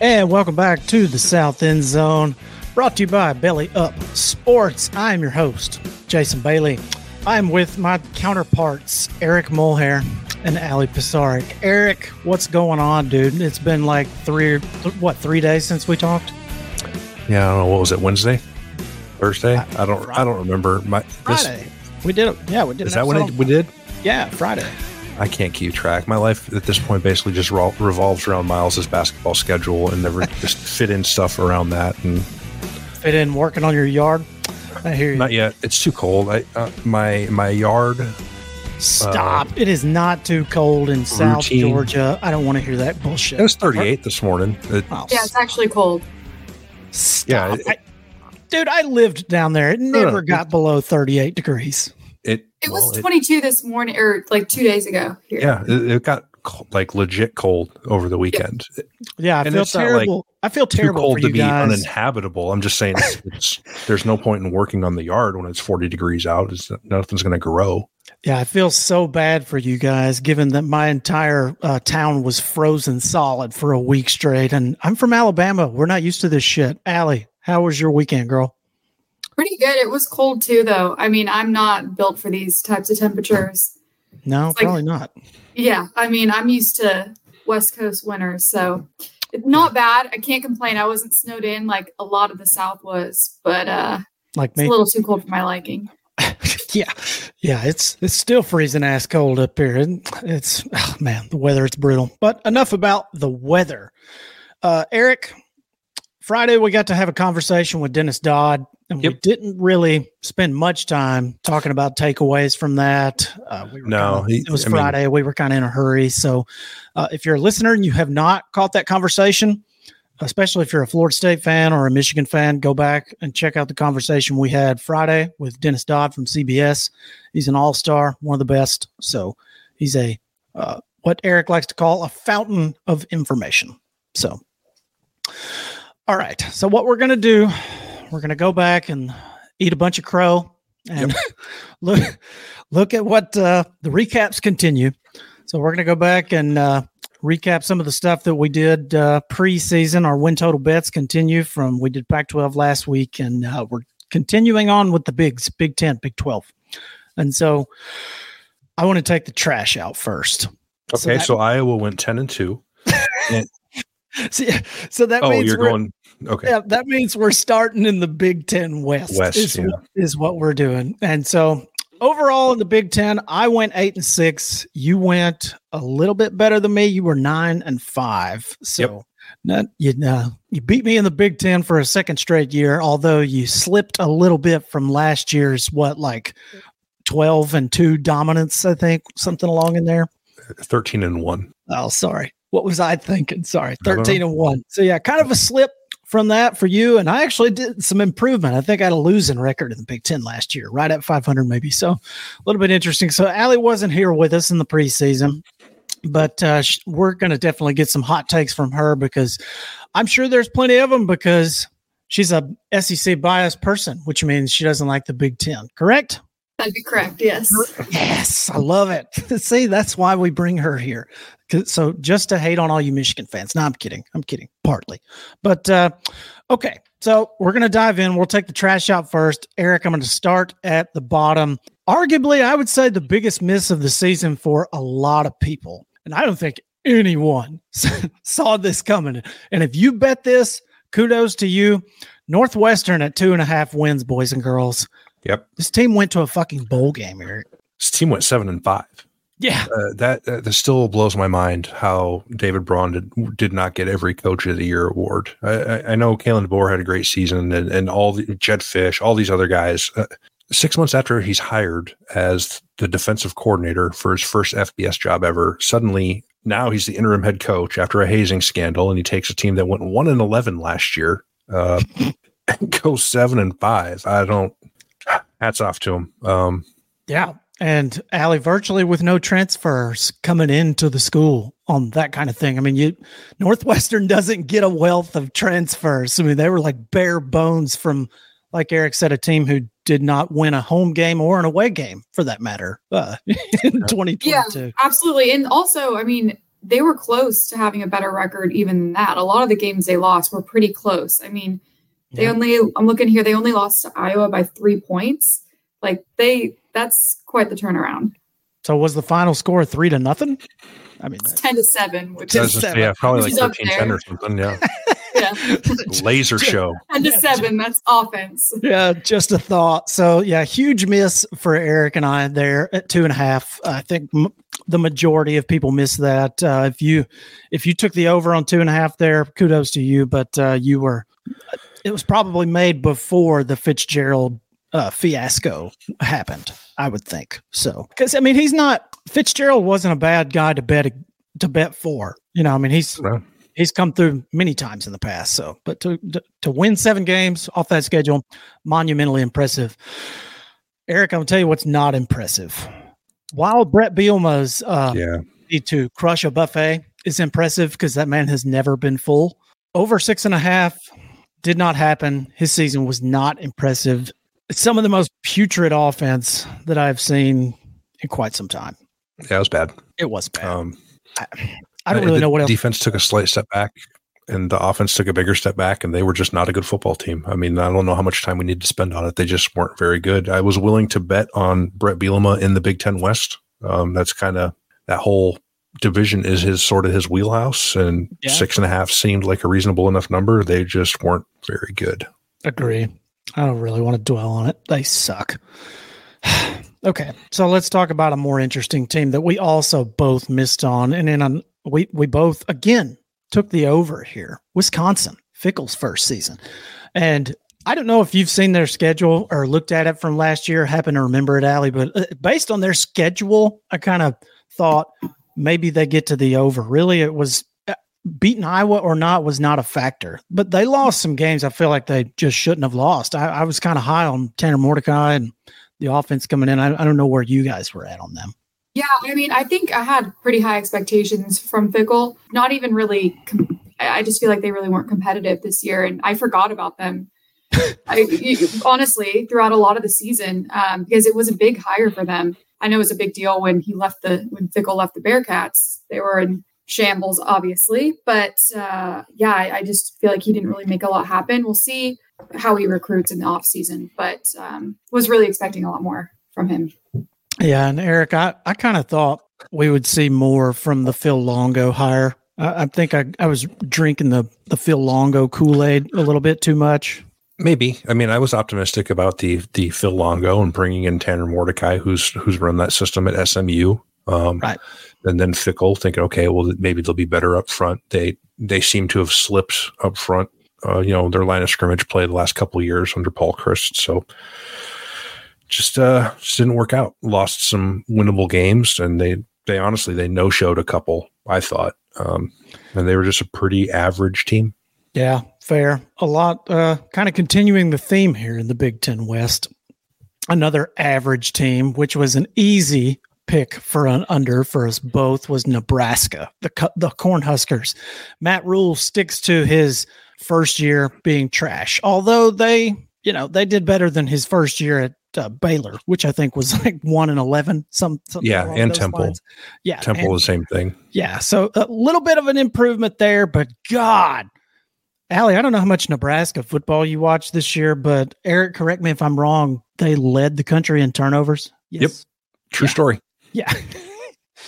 And welcome back to the South End Zone, brought to you by Belly Up Sports. I am your host, Jason Bailey. I'm with my counterparts, Eric Mulhair and Allie Pisarik. Eric, what's going on, dude? It's been like three, what, three days since we talked? Yeah, I don't know. What was it? Wednesday, Thursday? Uh, I don't. Friday. I don't remember. My Friday. This, we did. Yeah, we did. Is that when it, we did? Yeah, Friday. I can't keep track. My life at this point basically just revolves around Miles's basketball schedule and never just fit in stuff around that and fit in working on your yard. I hear you. Not yet. It's too cold. I uh, my my yard. Stop! Uh, it is not too cold in South Georgia. I don't want to hear that bullshit. It was 38 this morning. It, oh, yeah, it's actually cold. Stop. Yeah, it, I, dude, I lived down there. It never got below 38 degrees. It it well, was 22 it, this morning or like two days ago. Here. Yeah, it, it, got like legit cold over the weekend. Yeah, I and feel terrible. Like I feel terrible. Too cold to be guys. uninhabitable. I'm just saying, it's, it's, there's no point in working on the yard when it's 40 degrees out. It's, nothing's going to grow. Yeah, I feel so bad for you guys, given that my entire uh, town was frozen solid for a week straight, and I'm from Alabama. We're not used to this shit. Allie, how was your weekend, girl? Pretty good. It was cold too, though. I mean, I'm not built for these types of temperatures. No, it's probably like, not. Yeah, I mean, I'm used to West Coast winters, so not bad. I can't complain. I wasn't snowed in like a lot of the South was, but uh, like me, a little too cold for my liking. yeah, yeah, it's it's still freezing ass cold up here. It's oh, man, the weather it's brutal. But enough about the weather. Uh, Eric, Friday we got to have a conversation with Dennis Dodd and yep. we didn't really spend much time talking about takeaways from that. Uh, we no, kinda, it was I Friday. Mean, we were kind of in a hurry. So, uh, if you're a listener and you have not caught that conversation, especially if you're a Florida State fan or a Michigan fan, go back and check out the conversation we had Friday with Dennis Dodd from CBS. He's an all star, one of the best. So, he's a uh, what Eric likes to call a fountain of information. So, all right. So, what we're going to do we're going to go back and eat a bunch of crow and yep. look look at what uh, the recaps continue. So we're going to go back and uh, recap some of the stuff that we did uh, preseason. Our win total bets continue from we did Pac-12 last week, and uh, we're continuing on with the bigs, Big Ten, Big Twelve, and so I want to take the trash out first. Okay, so, that, so Iowa went ten and two. and, so, so that oh, means you're going Okay. Yeah, that means we're starting in the Big Ten West. West is, yeah. is what we're doing. And so overall in the Big Ten, I went eight and six. You went a little bit better than me. You were nine and five. So yep. not you know you beat me in the Big Ten for a second straight year, although you slipped a little bit from last year's what like twelve and two dominance, I think, something along in there. Thirteen and one. Oh, sorry. What was I thinking? Sorry, thirteen and one. So yeah, kind of a slip from that for you. And I actually did some improvement. I think I had a losing record in the Big Ten last year, right at 500 maybe. So a little bit interesting. So Allie wasn't here with us in the preseason, but uh, we're going to definitely get some hot takes from her because I'm sure there's plenty of them because she's a SEC biased person, which means she doesn't like the Big Ten. Correct? That'd be correct. Yes. Yes. I love it. See, that's why we bring her here. So just to hate on all you Michigan fans. No, I'm kidding. I'm kidding, partly. But uh, okay, so we're going to dive in. We'll take the trash out first. Eric, I'm going to start at the bottom. Arguably, I would say the biggest miss of the season for a lot of people. And I don't think anyone saw this coming. And if you bet this, kudos to you. Northwestern at two and a half wins, boys and girls. Yep. This team went to a fucking bowl game, Eric. This team went seven and five. Yeah, uh, that uh, that still blows my mind how David Braun did, did not get every Coach of the Year award. I, I know Kalen DeBoer had a great season, and, and all the Jedd Fisch, all these other guys. Uh, six months after he's hired as the defensive coordinator for his first FBS job ever, suddenly now he's the interim head coach after a hazing scandal, and he takes a team that went one and eleven last year, uh, and goes seven and five. I don't. Hats off to him. Um, yeah, and Allie, virtually with no transfers coming into the school on that kind of thing. I mean, you Northwestern doesn't get a wealth of transfers. I mean, they were like bare bones from, like Eric said, a team who did not win a home game or an away game for that matter uh, in 2022. Yeah, absolutely. And also, I mean, they were close to having a better record even than that. A lot of the games they lost were pretty close. I mean, they Yeah. only I'm looking here, they only lost to Iowa by three points. Like they that's quite the turnaround. So was the final score three to nothing? I mean, It's ten to seven, which I Ten was is just- seven. yeah, probably like Which is up 13 10 there. or something. Yeah. yeah. Laser show. ten to seven. That's offense. yeah, just a thought. So yeah, huge miss for Eric and I there at two and a half. I think m- the majority of people miss that. Uh, if you if you took the over on two and a half there, kudos to you. But uh, you were it was probably made before the Fitzgerald uh, fiasco happened. I would think so because I mean he's not Fitzgerald wasn't a bad guy to bet to bet for. You know, I mean he's No. he's come through many times in the past. So, but to to, to win seven games off that schedule, monumentally impressive. Eric, I'm gonna tell you what's not impressive. While Brett Bielema's uh, Yeah. need to crush a buffet is impressive because that man has never been full. Over six and a half did not happen. His season was not impressive. Some of the most putrid offense that I've seen in quite some time. Yeah, it was bad. It was bad. Um, I don't uh, really know what else. Defense took a slight step back, and the offense took a bigger step back, and they were just not a good football team. I mean, I don't know how much time we need to spend on it. They just weren't very good. I was willing to bet on Brett Bielema in the Big Ten West. Um, that's kind of that whole division is his sort of his wheelhouse, and Yeah. six and a half seemed like a reasonable enough number. They just weren't very good. Agree. I don't really want to dwell on it. They suck. okay, so let's talk about a more interesting team that we also both missed on, and then on, we we both again took the over here. Wisconsin, Fickell's first season, and I don't know if you've seen their schedule or looked at it from last year. Happen to remember it, Allie, but uh, based on their schedule, I kind of thought maybe they get to the over. Really, it was beating Iowa or not was not a factor, but they lost some games. I feel like they just shouldn't have lost. I, I was kind of high on Tanner Mordecai and the offense coming in. I, I don't know where you guys were at on them. Yeah, I mean, I think I had pretty high expectations from Fickell. Not even really. Com- I just feel like they really weren't competitive this year, and I forgot about them. I you- honestly throughout a lot of the season um, because it was a big hire for them. I know it was a big deal when he left the when Fickell left the Bearcats. They were in shambles, obviously, but uh, yeah, I, I just feel like he didn't really make a lot happen. We'll see how he recruits in the off season, but um, was really expecting a lot more from him. Yeah, and Eric, I, I kind of thought we would see more from the Phil Longo hire. I, I think I, I was drinking the, the Phil Longo Kool Aid a little bit too much. Maybe. I mean, I was optimistic about the the Phil Longo and bringing in Tanner Mordecai, who's who's run that system at SMU. Um, Right. And then Fickell, thinking, okay, well, maybe they'll be better up front. They they seem to have slipped up front. Uh, you know, their line of scrimmage play the last couple of years under Paul Chryst. So just uh just didn't work out. Lost some winnable games, and they they honestly they no showed a couple. I thought, um, and they were just a pretty average team. Yeah, fair. A lot, uh, kind of continuing the theme here in the Big Ten West. Another average team, which was an easy pick for an under for us both, was Nebraska, the the Cornhuskers. Matt Rhule sticks to his first year being trash, although they, you know, they did better than his first year at uh, Baylor, which I think was like one and eleven. Some, something Yeah, and Temple. lines. Yeah, Temple, and- the same thing. yeah, so a little bit of an improvement there, but God, Allie, I don't know how much Nebraska football you watched this year, but Eric, correct me if I'm wrong. They led the country in turnovers. Yep. True Yeah. story. Yeah.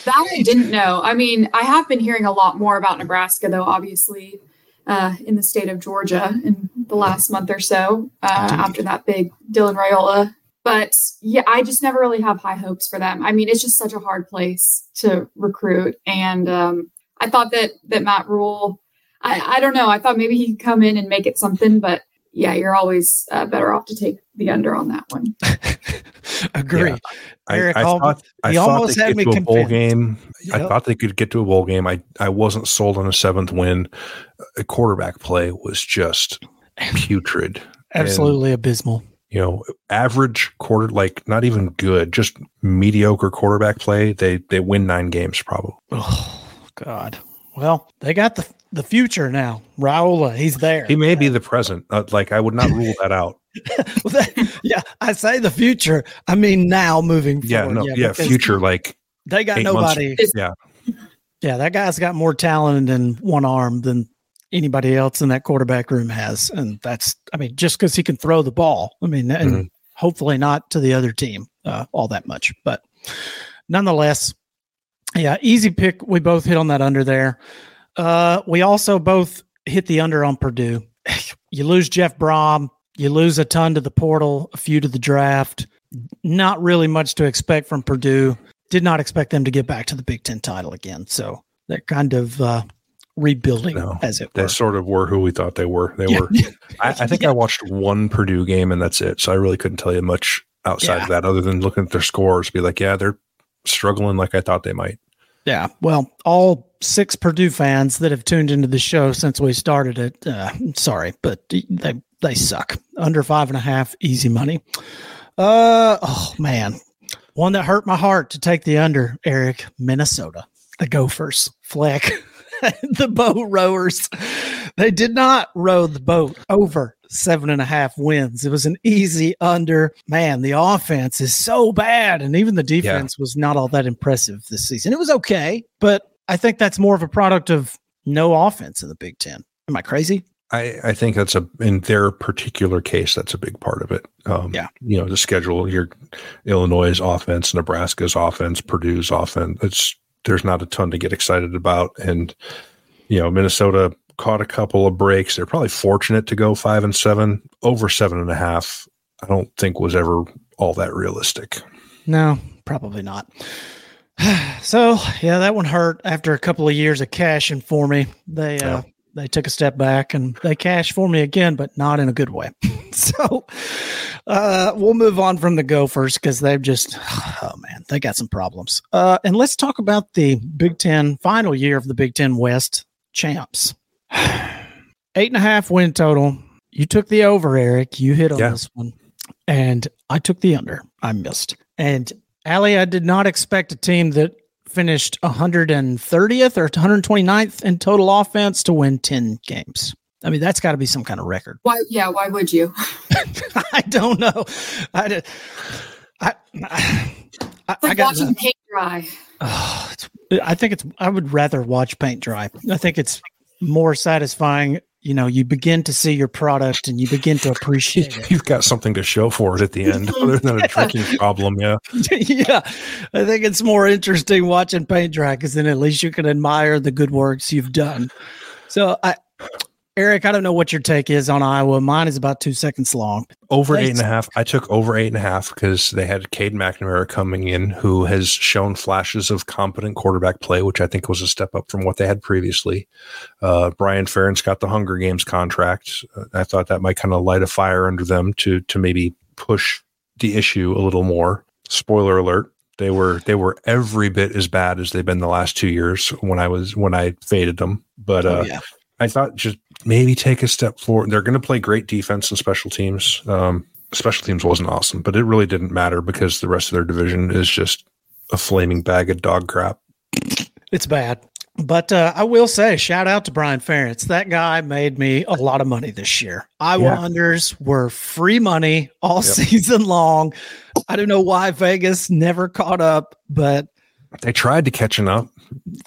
That I didn't know. I mean, I have been hearing a lot more about Nebraska, though, obviously, uh, in the state of Georgia in the last month or so uh, after that big Dylan Raiola. But yeah, I just never really have high hopes for them. I mean, it's just such a hard place to recruit. And um, I thought that that Matt Rhule, I, I don't know, I thought maybe he could come in and make it something, but yeah, you're always uh, better off to take the under on that one. Agree. Yeah. Eric, I, I thought I he thought almost had me a bowl convinced. game. I thought they could get to a bowl game. I, I wasn't sold on a seventh win. A quarterback play was just putrid. Absolutely abysmal. You know, average quarter, like not even good, just mediocre quarterback play. They they win nine games probably. Oh God. Well, they got the the future now. Raiola, he's there. He may be the present. Uh, like I would not rule that out. Well, that- yeah, I say the future. I mean now moving Yeah, forward. no, yeah, because future. Like They got eight months- nobody. yeah, Yeah, that guy's got more talent in one arm than anybody else in that quarterback room has. And that's, I mean, just because he can throw the ball. I mean, and Mhm. hopefully not to the other team uh, all that much. But nonetheless, yeah, easy pick. We both hit on that under there. Uh, we also both hit the under on Purdue. You lose Jeff Brohm, you lose a ton to the portal, a few to the draft. Not really much to expect from Purdue. Did not expect them to get back to the Big Ten title again. So they're kind of uh, rebuilding, No, as it were. They sort of were who we thought they were. They Yeah. were. I, I think I watched one Purdue game and that's it. So I really couldn't tell you much outside Yeah. of that, other than looking at their scores, be like, yeah, they're struggling like I thought they might. Yeah. Well, all six Purdue fans that have tuned into the show since we started it, uh, sorry, but they they suck. Under five and a half, easy money. Uh oh man, one that hurt my heart to take the under. Eric, Minnesota, the Gophers, Fleck, the boat rowers. They did not row the boat over seven and a half wins. It was an easy under. Man, the offense is so bad, and even the defense was not all that impressive this season. It was okay, but I think that's more of a product of no offense in the Big Ten. Am I crazy? I, I think that's a in their particular case that's a big part of it. Um, Yeah. you know the schedule. Your Illinois' offense, Nebraska's offense, Purdue's offense. It's there's not a ton to get excited about, and you know Minnesota caught a couple of breaks. They're probably fortunate to go five and seven. Over seven and a half, I don't think was ever all that realistic. No, probably not. So yeah, that one hurt after a couple of years of cashing for me. They uh, they took a step back and they cashed for me again, but not in a good way. so uh, we'll move on from the Gophers because they've just oh man, they got some problems. Uh, and let's talk about the Big Ten final year of the Big Ten West champs. Eight and a half win total. You took the over, Eric. You hit on Yeah. this one, and I took the under. I missed. And Allie, I did not expect a team that finished 130th or 129th in total offense to win 10 games. I mean, that's got to be some kind of record. Why? Yeah. Why would you? I don't know. I did. I, I, I, like got. watching paint dry. Oh, I think it's. I would rather watch paint dry. I think it's more satisfying. You know, you begin to see your product and you begin to appreciate it. You've got something to show for it at the end, other than a drinking problem. Yeah, yeah, I think it's more interesting watching paint dry because then at least you can admire the good works you've done. So, I, Eric, I don't know what your take is on Iowa. Mine is about two seconds long. over eight and a half. I took over eight and a half because they had Cade McNamara coming in, who has shown flashes of competent quarterback play, which I think was a step up from what they had previously. Uh, Brian Ferentz got the Hunger Games contract. Uh, I thought that might kind of light a fire under them to to maybe push the issue a little more. Spoiler alert: they were they were every bit as bad as they've been the last two years when I was when I faded them. But uh, oh, yeah. I thought just maybe take a step forward. They're going to play great defense and special teams. Um, special teams wasn't awesome, but it really didn't matter because the rest of their division is just a flaming bag of dog crap. It's bad. But uh, I will say, shout out to Brian Ferentz. That guy made me a lot of money this year. Iowa Yeah. unders were free money all Yep. season long. I don't know why Vegas never caught up, but They tried to catching up.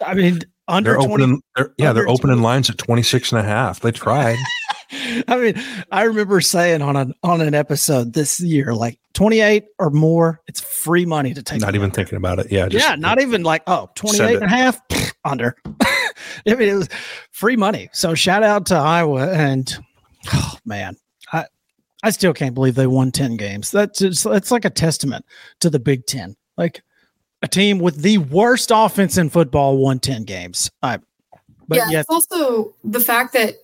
I mean, under They're 20, opening, they're, yeah, they're opening 20. lines at 26 and a half. They tried. I mean, I remember saying on an on an episode this year, like 28 or more, it's free money to take. Not even under. thinking about it. Yeah. Just, yeah, not even like, oh, 28 and a half under. I mean, it was free money. So shout out to Iowa. And oh, man, I, I still can't believe they won 10 games. That's it's, that's like a testament to the Big Ten. Like a team with the worst offense in football won 10 games. I, but yeah, yet, it's also the fact that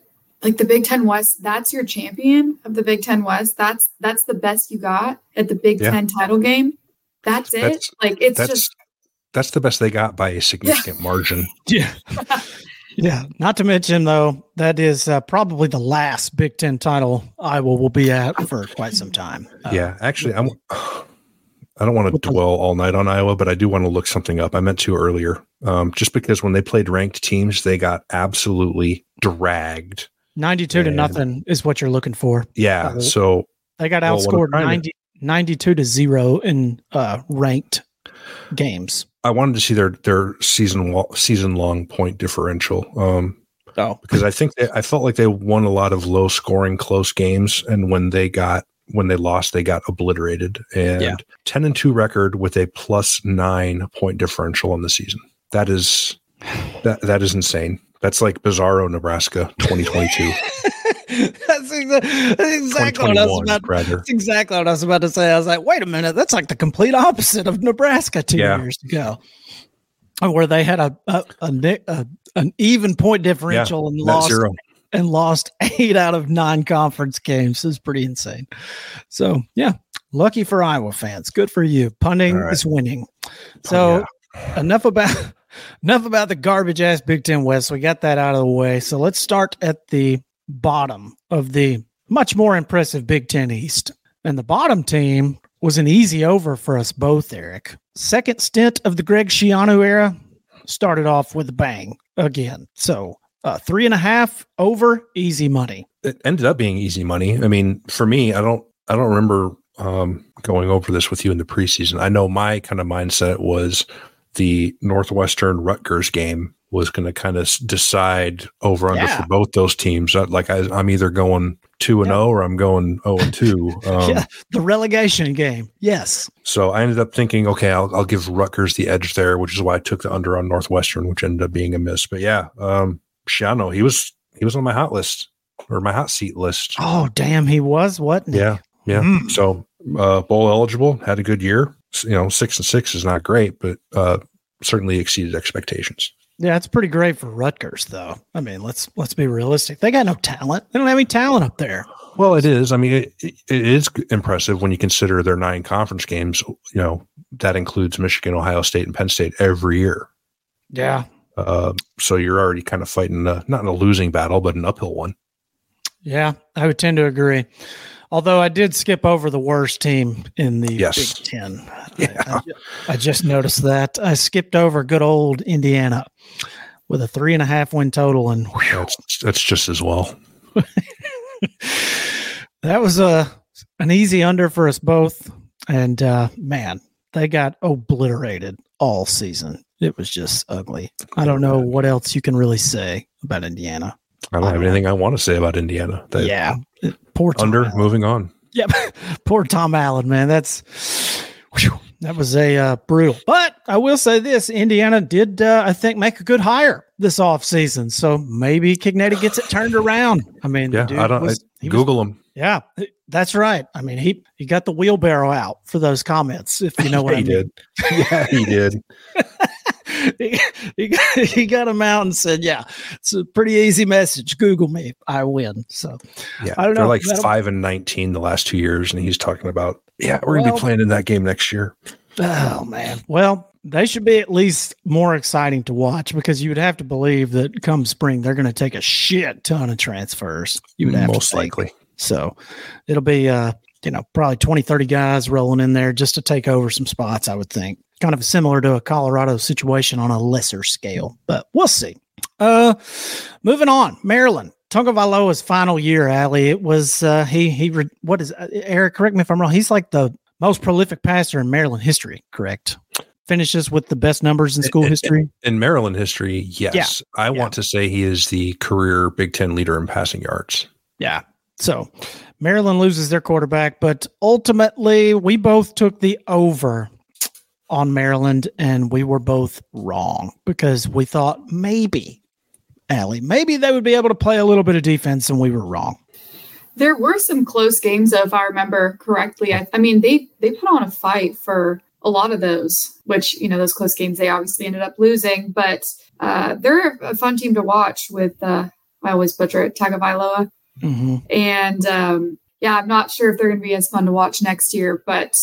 like the Big Ten West, that's your champion of the Big Ten West. That's that's the best you got at the Big Yeah. Ten title game. That's it. That's- like it's that's just that's the best they got by a significant margin. yeah. Yeah, not to mention though that is uh, probably the last Big Ten title Iowa will be at for quite some time. Uh, yeah, actually, I'm. I don't want to dwell all night on Iowa, but I do want to look something up. I meant to earlier, um, just because when they played ranked teams, they got absolutely dragged. 92 to nothing is what you're looking for. Yeah, Uh, so They got Well, outscored trying to- 92 to 0 in uh, ranked games. I wanted to see their their season season long point differential. Um, oh, because I think they, I felt like they won a lot of low scoring close games, and when they got when they lost, they got obliterated. And Yeah. ten and two record with a plus nine point differential on the season. That is that that is insane. That's like Bizarro, Nebraska, twenty twenty two. that's, exa- that's exactly what I was about. rather. That's exactly what I was about to say. I was like, wait a minute, that's like the complete opposite of Nebraska two Yeah. years ago, where they had a a, a, a an even point differential and Net lost zero. And lost eight out of nine conference games. It's pretty insane. So yeah, lucky for Iowa fans. Good for you. Punting right. is winning. Oh, so enough about enough about the garbage ass Big Ten West. We got that out of the way. So let's start at the bottom of the much more impressive Big Ten East. And the bottom team was an easy over for us both, Eric. Second stint of the Greg Schiano era started off with a bang again. So uh, three and a half over, easy money. it ended up being easy money. I mean, for me, I don't I don't remember um, going over this with you in the preseason. I know my kind of mindset was the Northwestern Rutgers game was going to kind of decide over under Yeah. for both those teams. Uh, Like I, I'm either going two and zero or I'm going zero and two. Um, yeah, the relegation game. Yes. So I ended up thinking, okay, I'll, I'll give Rutgers the edge there, which is why I took the under on Northwestern, which ended up being a miss. But yeah, um, Schiano, he was he was on my hot list or my hot seat list. Oh, damn, he was, wasn't? Yeah, yeah. Mm. So uh, bowl eligible, had a good year. You know, six and six is not great, but uh, certainly exceeded expectations. Yeah, it's pretty great for Rutgers, though. I mean, let's let's be realistic. They got no talent. They don't have any talent up there. Well, it is. I mean, it it is impressive when you consider their nine conference games. You know, that includes Michigan, Ohio State, and Penn State every year. Yeah, Uh, so you're already kind of fighting uh not in a losing battle, but an uphill one. yeah, I would tend to agree. Although I did skip over the worst team in the Yes. Big Ten. I- Yeah. I, ju- I just noticed that I skipped over good old Indiana with a three and a half win total, and whew, That's that's just as well. that was a an easy under for us both. And uh, man, they got obliterated all season. It was just ugly. I don't know what else you can really say about Indiana. I don't I have don't anything I want to say about Indiana. They- yeah, poor Tom Under, Allen. moving on. Yep, poor Tom Allen, man. That's whew, that was a uh, brutal. But I will say this: Indiana did, uh, I think, make a good hire this offseason. So maybe Cignetti gets it turned around. I mean, Yeah, dude I don't. was- I, he was Google them. Yeah, that's right. I mean, he he got the wheelbarrow out for those comments, if you know what I he mean. did. Yeah, he did. he, he, got, he got him out and said, "Yeah, it's a pretty easy message. Google me, I win." So Yeah, I don't they're know. like That'll- five and nineteen the last two years, and he's talking about, yeah, we're gonna be playing in that game next year. Oh man. Well, they should be at least more exciting to watch because you would have to believe that come spring they're going to take a shit ton of transfers. You would have most likely. So it'll be uh, you know, probably 20, 30 guys rolling in there just to take over some spots, I would think. Kind of similar to a Colorado situation on a lesser scale, but we'll see. Uh moving on. Maryland. Tagovailoa's final year, Ali. It was uh he he re- what is uh, Eric, correct me if I'm wrong. He's like the most prolific passer in Maryland history, correct? Finishes with the best numbers in school it- history. In Maryland history, yes, yeah. I Yeah. want to say he is the career Big Ten leader in passing yards. Yeah. So Maryland loses their quarterback, but ultimately we both took the over on Maryland and we were both wrong because we thought maybe, Allie, maybe they would be able to play a little bit of defense and we were wrong. There were some close games, if I remember correctly. I, I mean, they they put on a fight for a lot of those, which you know those close games they obviously ended up losing. But uh, they're a fun team to watch. With uh, I always butcher it, Tagovailoa, hmm and um, yeah, I'm not sure if they're going to be as fun to watch next year, but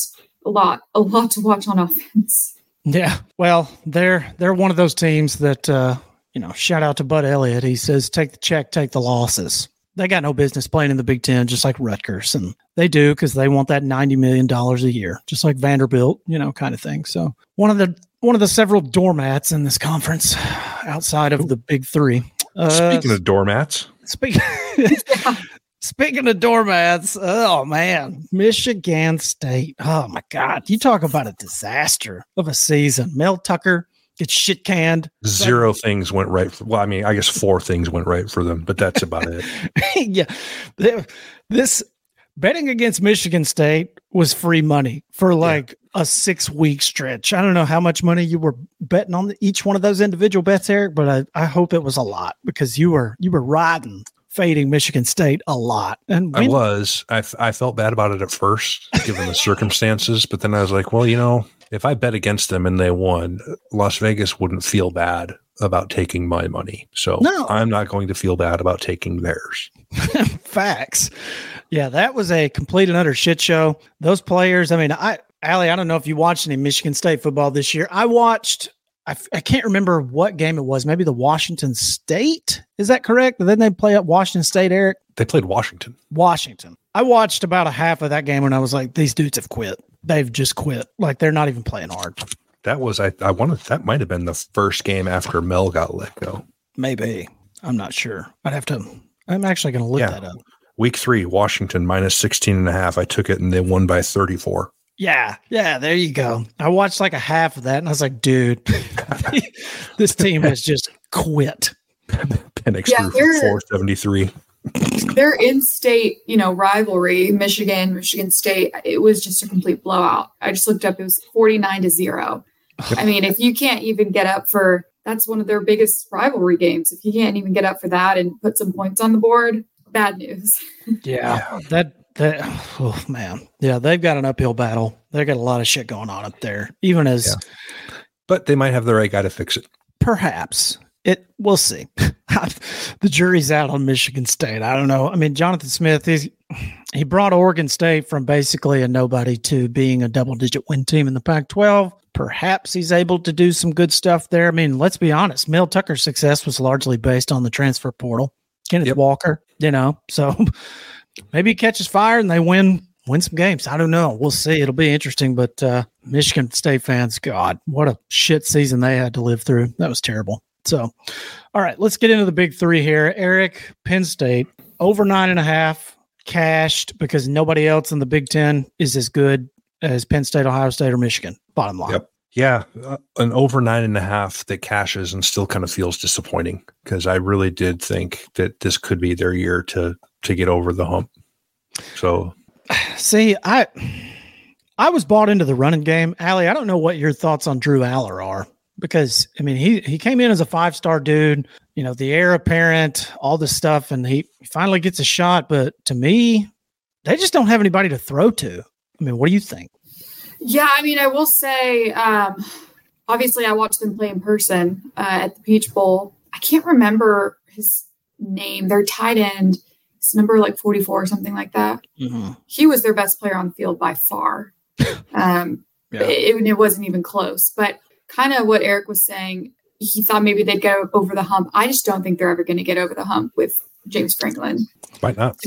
a lot, a lot to watch on offense. Yeah. Well, they're they're one of those teams that uh, you know, shout out to Bud Elliott. He says, take the check, take the losses. They got no business playing in the Big Ten, just like Rutgers. And they do because they want that $90 million a year, just like Vanderbilt, you know, kind of thing. So one of the one of the several doormats in this conference outside of the big three. Uh, Speaking of doormats, speak- Yeah. Speaking of doormats, oh man, Michigan State. Oh my God. You talk about a disaster of a season. Mel Tucker gets shit canned. Zero things went right. For, well, I mean, I guess four things went right for them, but that's about it. yeah. This betting against Michigan State was free money for like yeah. A six week stretch. I don't know how much money you were betting on each one of those individual bets, Eric, but I, I hope it was a lot because you were you were riding fading Michigan State a lot. And I was. I, I felt bad about it at first, given the circumstances, but then I was like, well, you know, if I bet against them and they won, Las Vegas wouldn't feel bad about taking my money. So no. I'm not going to feel bad about taking theirs. Facts. Yeah, that was a complete and utter shit show. Those players, I mean, I Allie, I don't know if you watched any Michigan State football this year. I watched I f- I can't remember what game it was. Maybe the Washington State. Is that correct? Then they play at Washington State, Eric? They played Washington. Washington. I watched about a half of that game and I was like, these dudes have quit. They've just quit. Like they're not even playing hard. That was I I wanted that might have been the first game after Mel got let go. Maybe. I'm not sure. I'd have to I'm actually gonna look yeah. that up. Week three, Washington minus 16 and a half. I took it and they won by 34. Yeah, yeah, there you go. I watched like a half of that and I was like, dude, this team has just quit. Penix yeah, threw 473. Their in-state, you know, rivalry, Michigan, Michigan State, it was just a complete blowout. I just looked up; it was forty-nine to zero. I mean, if you can't even get up for that's one of their biggest rivalry games. If you can't even get up for that and put some points on the board, bad news. yeah, that that oh man, yeah, they've got an uphill battle. They've got a lot of shit going on up there, even as. Yeah. But they might have the right guy to fix it. Perhaps it. We'll see. the jury's out on Michigan State. I don't know. I mean, Jonathan Smith, he's, he brought Oregon State from basically a nobody to being a double-digit win team in the Pac-12. Perhaps he's able to do some good stuff there. I mean, let's be honest. Mel Tucker's success was largely based on the transfer portal. Kenneth yep. Walker, you know, so maybe he catches fire and they win win some games. I don't know. We'll see. It'll be interesting. But uh, Michigan State fans, God, what a shit season they had to live through. That was terrible. So, all right, let's get into the big three here. Eric, Penn State, over nine and a half, cashed because nobody else in the Big Ten is as good as Penn State, Ohio State, or Michigan. Bottom line. Yep. Yeah, uh, an over nine and a half that cashes and still kind of feels disappointing because I really did think that this could be their year to to get over the hump. So, see, I I was bought into the running game, Allie. I don't know what your thoughts on Drew Allar are because I mean he he came in as a five star dude, you know, the heir apparent, all this stuff, and he finally gets a shot. But to me, they just don't have anybody to throw to. I mean, what do you think? Yeah, I mean, I will say, um, obviously, I watched them play in person uh, at the Peach Bowl. I can't remember his name. Their tight end, his number like 44 or something like that. Mm-hmm. He was their best player on the field by far. Um, yeah. it, it wasn't even close. But kind of what Eric was saying, he thought maybe they'd go over the hump. I just don't think they're ever going to get over the hump with James Franklin. Might not.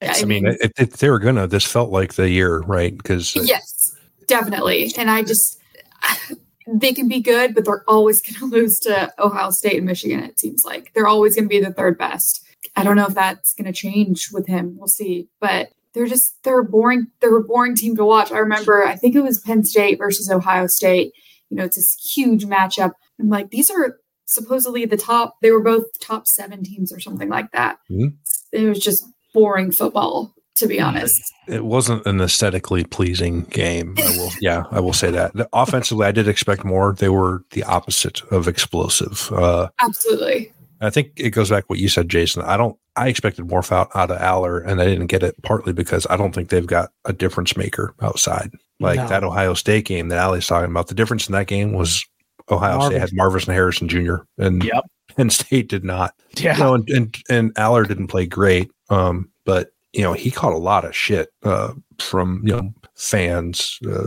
I, I mean, if, if they were gonna, this felt like the year, right? Because yes, definitely. And I just they can be good, but they're always going to lose to Ohio State and Michigan. It seems like they're always going to be the third best. I don't know if that's going to change with him. We'll see, but they're just they're a boring they're a boring team to watch. I remember I think it was Penn State versus Ohio State you know, it's this huge matchup. I'm like, these are supposedly the top, they were both top seven teams or something like that. Mm-hmm. It was just boring football, to be honest. It wasn't an aesthetically pleasing game. I will, yeah, I will say that. The, offensively, I did expect more. They were the opposite of explosive. Uh, Absolutely. I think it goes back to what you said, Jason. I don't. I expected more out, out of Allar, and I didn't get it. Partly because I don't think they've got a difference maker outside. Like no. that Ohio State game that Allie's talking about. The difference in that game was Ohio Marvin. State had Marvin Harrison Jr. and yep. Penn State did not. Yeah. You know, and, and and Allar didn't play great. Um, but you know, he caught a lot of shit uh, from you know fans, uh,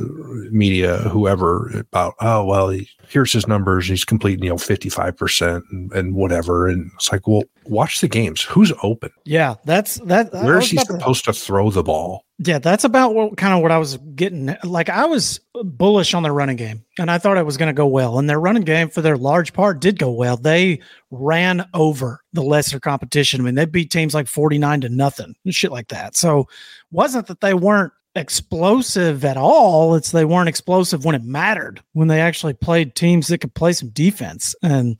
media, whoever about oh well, he, here's his numbers. He's completing you know fifty five percent and whatever. And it's like, well, watch the games. Who's open? Yeah, that's that. Where is he supposed to, to throw the ball? Yeah, that's about what kind of what I was getting. Like I was bullish on their running game, and I thought it was going to go well. And their running game, for their large part, did go well. They ran over the lesser competition. I mean, they beat teams like forty nine to nothing and shit like that. So, wasn't that they weren't explosive at all. It's they weren't explosive when it mattered, when they actually played teams that could play some defense. And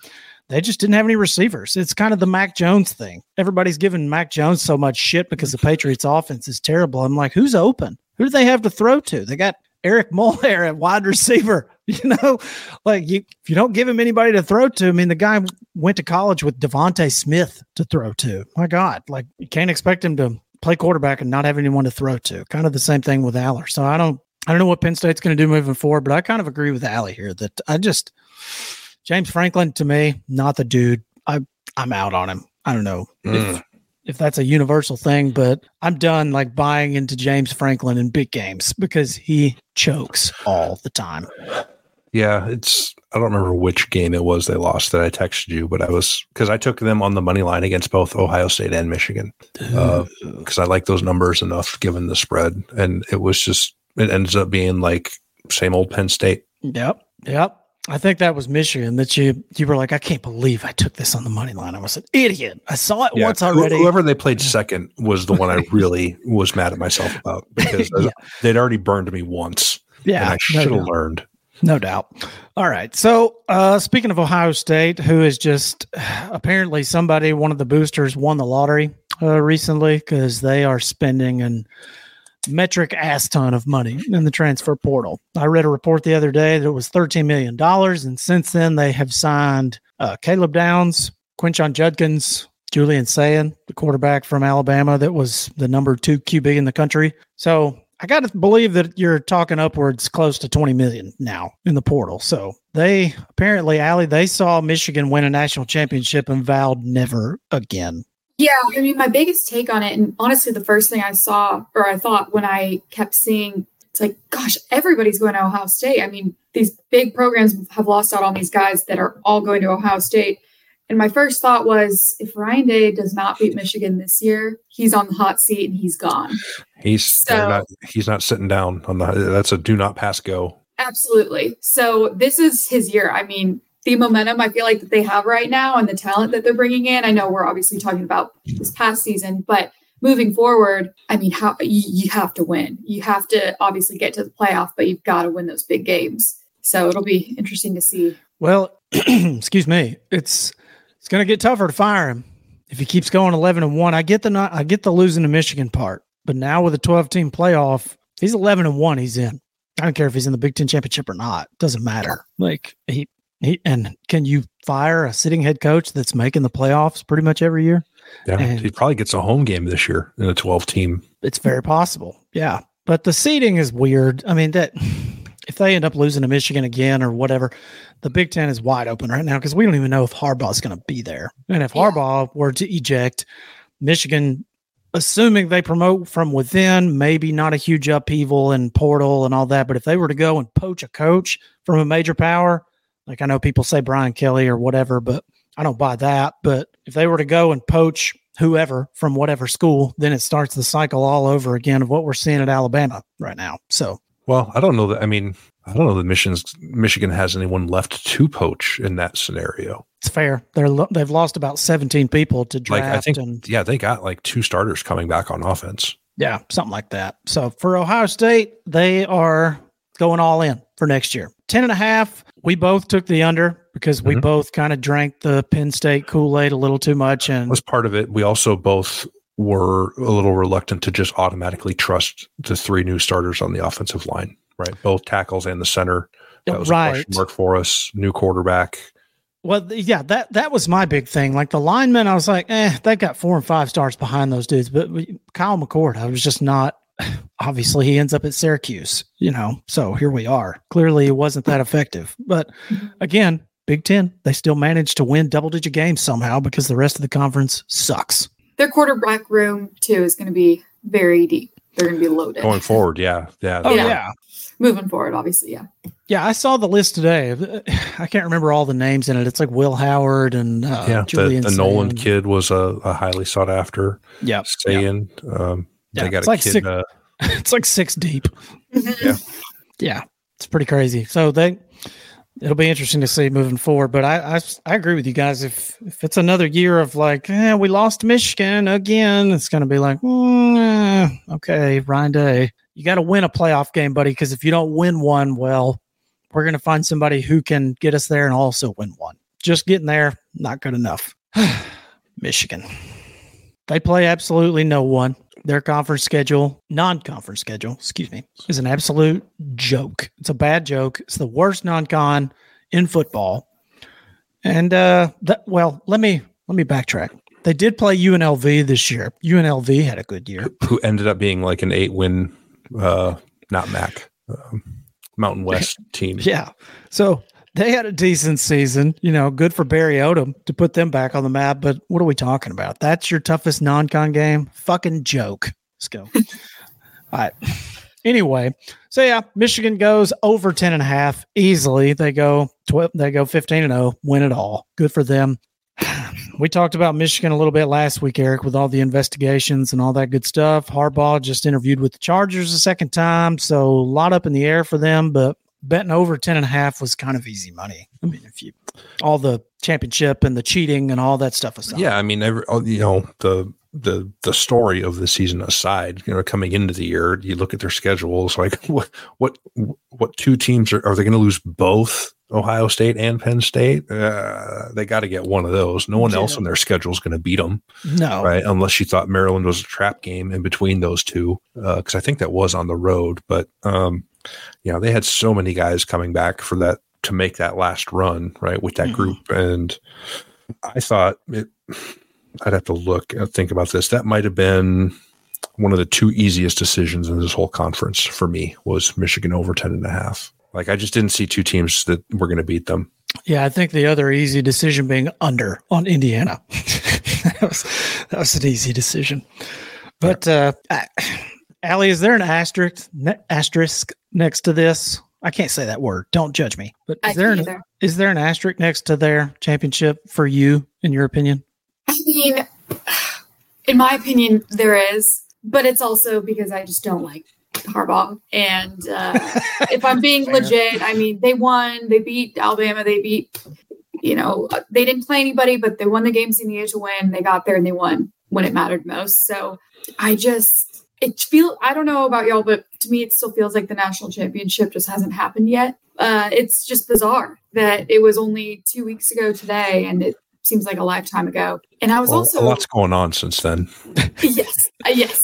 they just didn't have any receivers. It's kind of the Mac Jones thing. Everybody's giving Mac Jones so much shit because the Patriots offense is terrible. I'm like, who's open? Who do they have to throw to? They got Eric Mulhair at wide receiver. You know, like you, if you don't give him anybody to throw to, I mean, the guy went to college with DeVonta Smith to throw to. My God, like you can't expect him to play quarterback and not have anyone to throw to. Kind of the same thing with Allar. So I don't, I don't know what Penn State's going to do moving forward, but I kind of agree with Allie here that I just James Franklin to me, not the dude. I I'm out on him. I don't know mm. if, if that's a universal thing, but I'm done like buying into James Franklin in big games because he chokes all the time. Yeah, it's I don't remember which game it was they lost that I texted you, but I was because I took them on the money line against both Ohio State and Michigan because uh, I like those numbers enough given the spread, and it was just it ends up being like same old Penn State. Yep, yep. I think that was Michigan that you you were like, I can't believe I took this on the money line. I was an idiot. I saw it yeah. once already. Whoever they played second was the one I really was mad at myself about because yeah. they'd already burned me once. Yeah, and I should have no learned. No doubt. All right. So, uh, speaking of Ohio State, who is just apparently somebody, one of the boosters won the lottery uh, recently because they are spending and metric ass ton of money in the transfer portal. I read a report the other day that it was $13 million. And since then, they have signed uh, Caleb Downs, Quinshon Judkins, Julian Sayin, the quarterback from Alabama that was the number two QB in the country. So I got to believe that you're talking upwards close to 20 million now in the portal. So they apparently, Allie, they saw Michigan win a national championship and vowed never again yeah, I mean, my biggest take on it, and honestly, the first thing I saw or I thought when I kept seeing, it's like, gosh, everybody's going to Ohio State. I mean, these big programs have lost out on these guys that are all going to Ohio State. And my first thought was, if Ryan Day does not beat Michigan this year, he's on the hot seat and he's gone. He's so, not, he's not sitting down on the. That's a do not pass go. Absolutely. So this is his year. I mean, the momentum I feel like that they have right now and the talent that they're bringing in. I know we're obviously talking about this past season, but moving forward, I mean, how you, you have to win. You have to obviously get to the playoff, but you've got to win those big games. So it'll be interesting to see. Well, excuse me. It's it's going to get tougher to fire him if he keeps going 11 and 1. I get the not I get the losing to Michigan part, but now with a 12 team playoff, he's 11 and 1, he's in. I don't care if he's in the Big 10 championship or not. Doesn't matter. Like he he, and can you fire a sitting head coach that's making the playoffs pretty much every year? Yeah, and he probably gets a home game this year in a 12 team. It's very possible. Yeah. But the seating is weird. I mean, that if they end up losing to Michigan again or whatever, the Big Ten is wide open right now because we don't even know if Harbaugh is going to be there. And if yeah. Harbaugh were to eject Michigan, assuming they promote from within, maybe not a huge upheaval and portal and all that. But if they were to go and poach a coach from a major power, like I know people say Brian Kelly or whatever, but I don't buy that. But if they were to go and poach whoever from whatever school, then it starts the cycle all over again of what we're seeing at Alabama right now. So, well, I don't know that. I mean, I don't know that Michigan's, Michigan has anyone left to poach in that scenario. It's fair. They're they've lost about seventeen people to draft. Like I think, and, yeah, they got like two starters coming back on offense. Yeah, something like that. So for Ohio State, they are going all in for next year. 10 and a half. We both took the under because we mm-hmm. both kind of drank the Penn State Kool Aid a little too much. And was part of it. We also both were a little reluctant to just automatically trust the three new starters on the offensive line, right? Both tackles and the center. That was right. a question mark for us. New quarterback. Well, yeah, that that was my big thing. Like the linemen, I was like, eh, they got four and five stars behind those dudes. But Kyle McCord, I was just not obviously he ends up at Syracuse, you know. So here we are. Clearly it wasn't that effective. But again, Big 10, they still managed to win double digit games somehow because the rest of the conference sucks. Their quarterback room too is going to be very deep. They're going to be loaded. Going forward, yeah. Yeah. Oh, yeah. yeah. Moving forward, obviously, yeah. Yeah, I saw the list today. I can't remember all the names in it. It's like Will Howard and uh, yeah, Julian the, the Noland kid was a, a, highly sought after. Yeah, Sayin. Um, yeah, they got a like kid. Six, uh, it's like six deep. Yeah. Yeah, it's pretty crazy. So they, it'll be interesting to see moving forward. But I, I, I agree with you guys. If if it's another year of like, eh, we lost Michigan again, it's going to be like, mm, eh, okay, Ryan Day, you got to win a playoff game, buddy. Because if you don't win one, well, we're going to find somebody who can get us there and also win one. Just getting there, not good enough. Michigan. They play absolutely no one. Their conference schedule, non conference schedule, excuse me, is an absolute joke. It's a bad joke. It's the worst non con in football. And uh that well, let me let me backtrack. They did play UNLV this year. UNLV had a good year. Who ended up being like an eight win, uh, not MAC, um, Mountain West team. Yeah. So they had a decent season, you know, good for Barry Odom to put them back on the map. But what are we talking about? That's your toughest non con game? Fucking joke. Let's go. All right. Anyway, so yeah, Michigan goes over 10 and a half easily. They go 12, they go 15 and 0, win it all. Good for them. We talked about Michigan a little bit last week, Eric, with all the investigations and all that good stuff. Harbaugh just interviewed with the Chargers a second time, so a lot up in the air for them, but betting over 10 and a half was kind of easy money. I mean, if you all the championship and the cheating and all that stuff aside. Yeah, I mean, every, you know the the the story of the season aside, you know, coming into the year, you look at their schedules. Like, what what what two teams are, are they going to lose both Ohio State and Penn State? Uh, they got to get one of those. No one Yeah. else on their schedule is going to beat them, No. right? Unless you thought Maryland was a trap game in between those two, because I think that was on the road. But um, you know, they had so many guys coming back for that to make that last run, right, with that Mhm. group, and I thought it. I'd have to look and think about this. That might have been one of the two easiest decisions in this whole conference for me was Michigan over 10 and a half. Like I just didn't see two teams that were going to beat them. Yeah, I think the other easy decision being under on Indiana. that, was, that was an easy decision. But uh I- Allie, is there an asterisk asterisk next to this? I can't say that word. Don't judge me. But I is there an, is there an asterisk next to their championship for you, in your opinion? I mean, in my opinion, there is, but it's also because I just don't like Harbaugh. And uh, if I'm being legit, I mean, they won, they beat Alabama, they beat, you know, they didn't play anybody, but they won the games they needed to win. They got there and they won when it mattered most. So I just, it feel I don't know about y'all, but to me, it still feels like the national championship just hasn't happened yet. Uh, it's just bizarre that it was only two weeks ago today, and it seems like a lifetime ago. And I was Well, also a lot's going on since then. yes, uh, yes,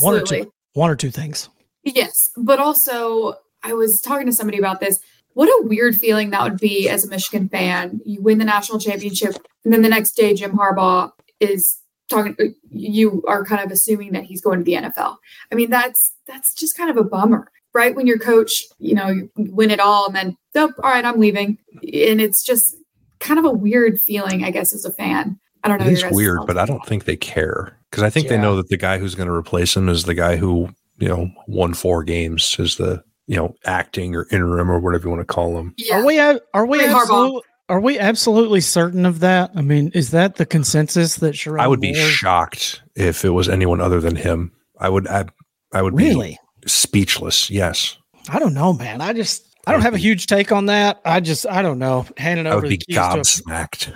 One or absolutely. two, one or two things. Yes, but also I was talking to somebody about this. What a weird feeling that would be as a Michigan fan. You win the national championship, and then the next day Jim Harbaugh is talking. Uh, you are kind of assuming that he's going to the NFL. I mean, that's that's just kind of a bummer, right? When your coach, you know, you win it all, and then nope, all right, I'm leaving, and it's just kind of a weird feeling, I guess, as a fan. I don't know. It your is guys' weird, but I don't think they care because I think they know that the guy who's going to replace him is the guy who you know won four games is the you know acting or interim or whatever you want to call him. Yeah. Are we are we Ray Harbaugh. absolute, are we absolutely certain of that? I mean, is that the consensus that Sherrone I would be Moore- shocked if it was anyone other than him. I would I, I would be Really? speechless. Yes, I don't know, man. I just I don't have a huge take on that. I just I don't know. Handing I over would the be keys to gobsmacked.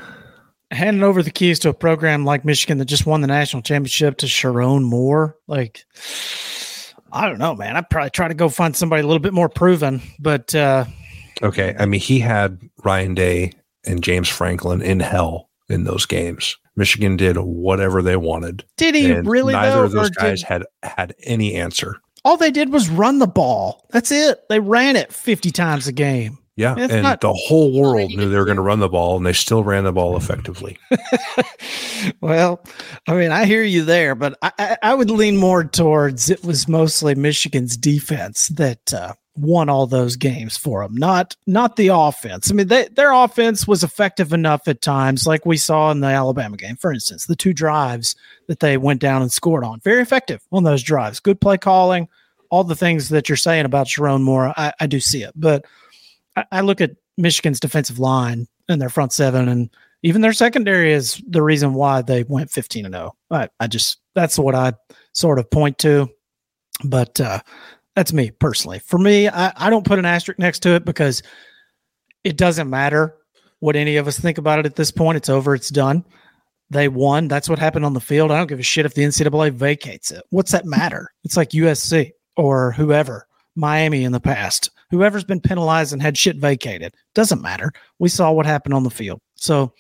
a, handing over the keys to a program like Michigan that just won the national championship to Sherrone Moore, like I don't know, man. I'd probably try to go find somebody a little bit more proven, but uh Okay, I mean he had Ryan Day and James Franklin in hell in those games. Michigan did whatever they wanted. did he really neither though? of those guys did- had had any answer. all they did was run the ball. That's it. They ran it 50 times a game. Yeah, and not- the whole world knew they were going to run the ball, and they still ran the ball effectively. well, I mean, I hear you there, but I, I, I would lean more towards it was mostly Michigan's defense that uh, won all those games for them, not not the offense. I mean, they, their offense was effective enough at times, like we saw in the Alabama game, for instance, the two drives that they went down and scored on, very effective on those drives, good play calling, all the things that you're saying about Sherrone Moore. I, I do see it, but I, I look at Michigan's defensive line and their front seven and even their secondary is the reason why they went 15 and 0. I, I just that's what I sort of point to. But uh, that's me personally. For me, I, I don't put an asterisk next to it because it doesn't matter what any of us think about it at this point. It's over. It's done. They won. That's what happened on the field. I don't give a shit if the NCAA vacates it. What's that matter? It's like USC or whoever, Miami in the past. Whoever's been penalized and had shit vacated. Doesn't matter. We saw what happened on the field. So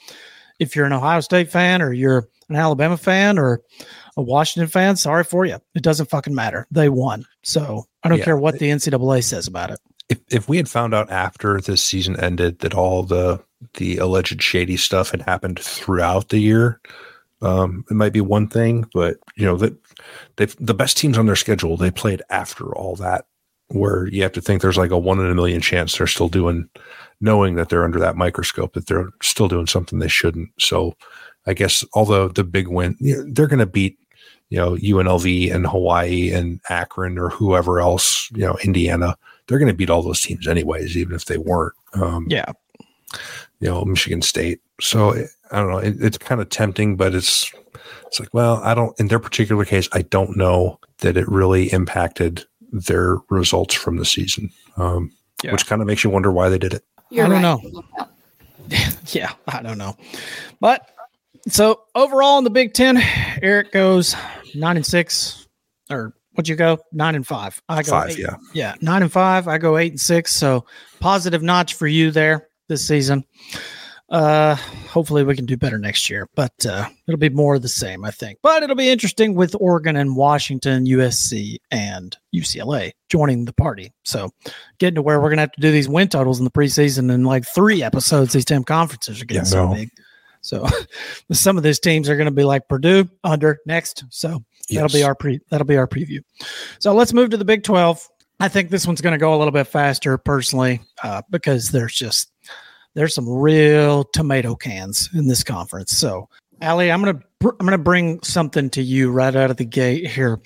if you're an Ohio State fan or you're an Alabama fan or a Washington fan, sorry for you. It doesn't fucking matter. They won. So I don't Yeah. care what the NCAA says about it. if if we had found out after this season ended that all the the alleged shady stuff had happened throughout the year, um, it might be one thing. But you know that they the best teams on their schedule they played after all that, where you have to think there's like a one in a million chance they're still doing, knowing that they're under that microscope that they're still doing something they shouldn't. So, I guess although the big win, you know, they're going to beat. You know, UNLV and Hawaii and Akron or whoever else, you know, Indiana they're going to beat all those teams anyways, even if they weren't. Um, Yeah. You know, Michigan State. So it- I don't know. It, it's kind of tempting, but it's it's like, well, I don't. In their particular case, I don't know that it really impacted their results from the season, um, Yeah. which kind of makes you wonder why they did it. You're I don't right. know. yeah, I don't know. But so overall in the Big Ten, Eric goes nine and six, or what'd you go? Nine and five. I go Five, eight- yeah. yeah, nine and five. I go eight and six. So positive notch for you there this season. Uh, hopefully we can do better next year, but uh, it'll be more of the same, I think. But it'll be interesting with Oregon and Washington, USC, and UCLA joining the party. So getting to where we're gonna have to do these win totals in the preseason in like three episodes. These damn conferences are getting Yeah, so no. big. So some of these teams are going to be like Purdue under next. So that'll be our pre that'll be our preview. So let's move to the Big Twelve. I think this one's going to go a little bit faster, personally, uh, because there's just there's some real tomato cans in this conference. So, Allie, I'm gonna br- I'm gonna bring something to you right out of the gate here.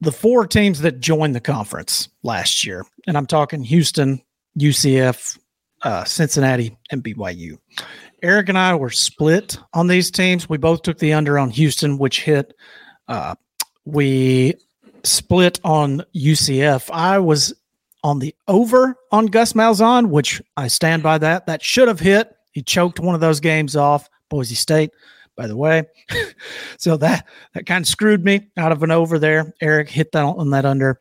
The four teams that joined the conference last year, and I'm talking Houston, UCF, uh, Cincinnati, and BYU. Eric and I were split on these teams. We both took the under on Houston, which hit. Uh, we split on UCF. I was on the over on Gus Malzahn, which I stand by that. That should have hit. He choked one of those games off. Boise State, by the way. so that that kind of screwed me out of an over there. Eric hit that on that under.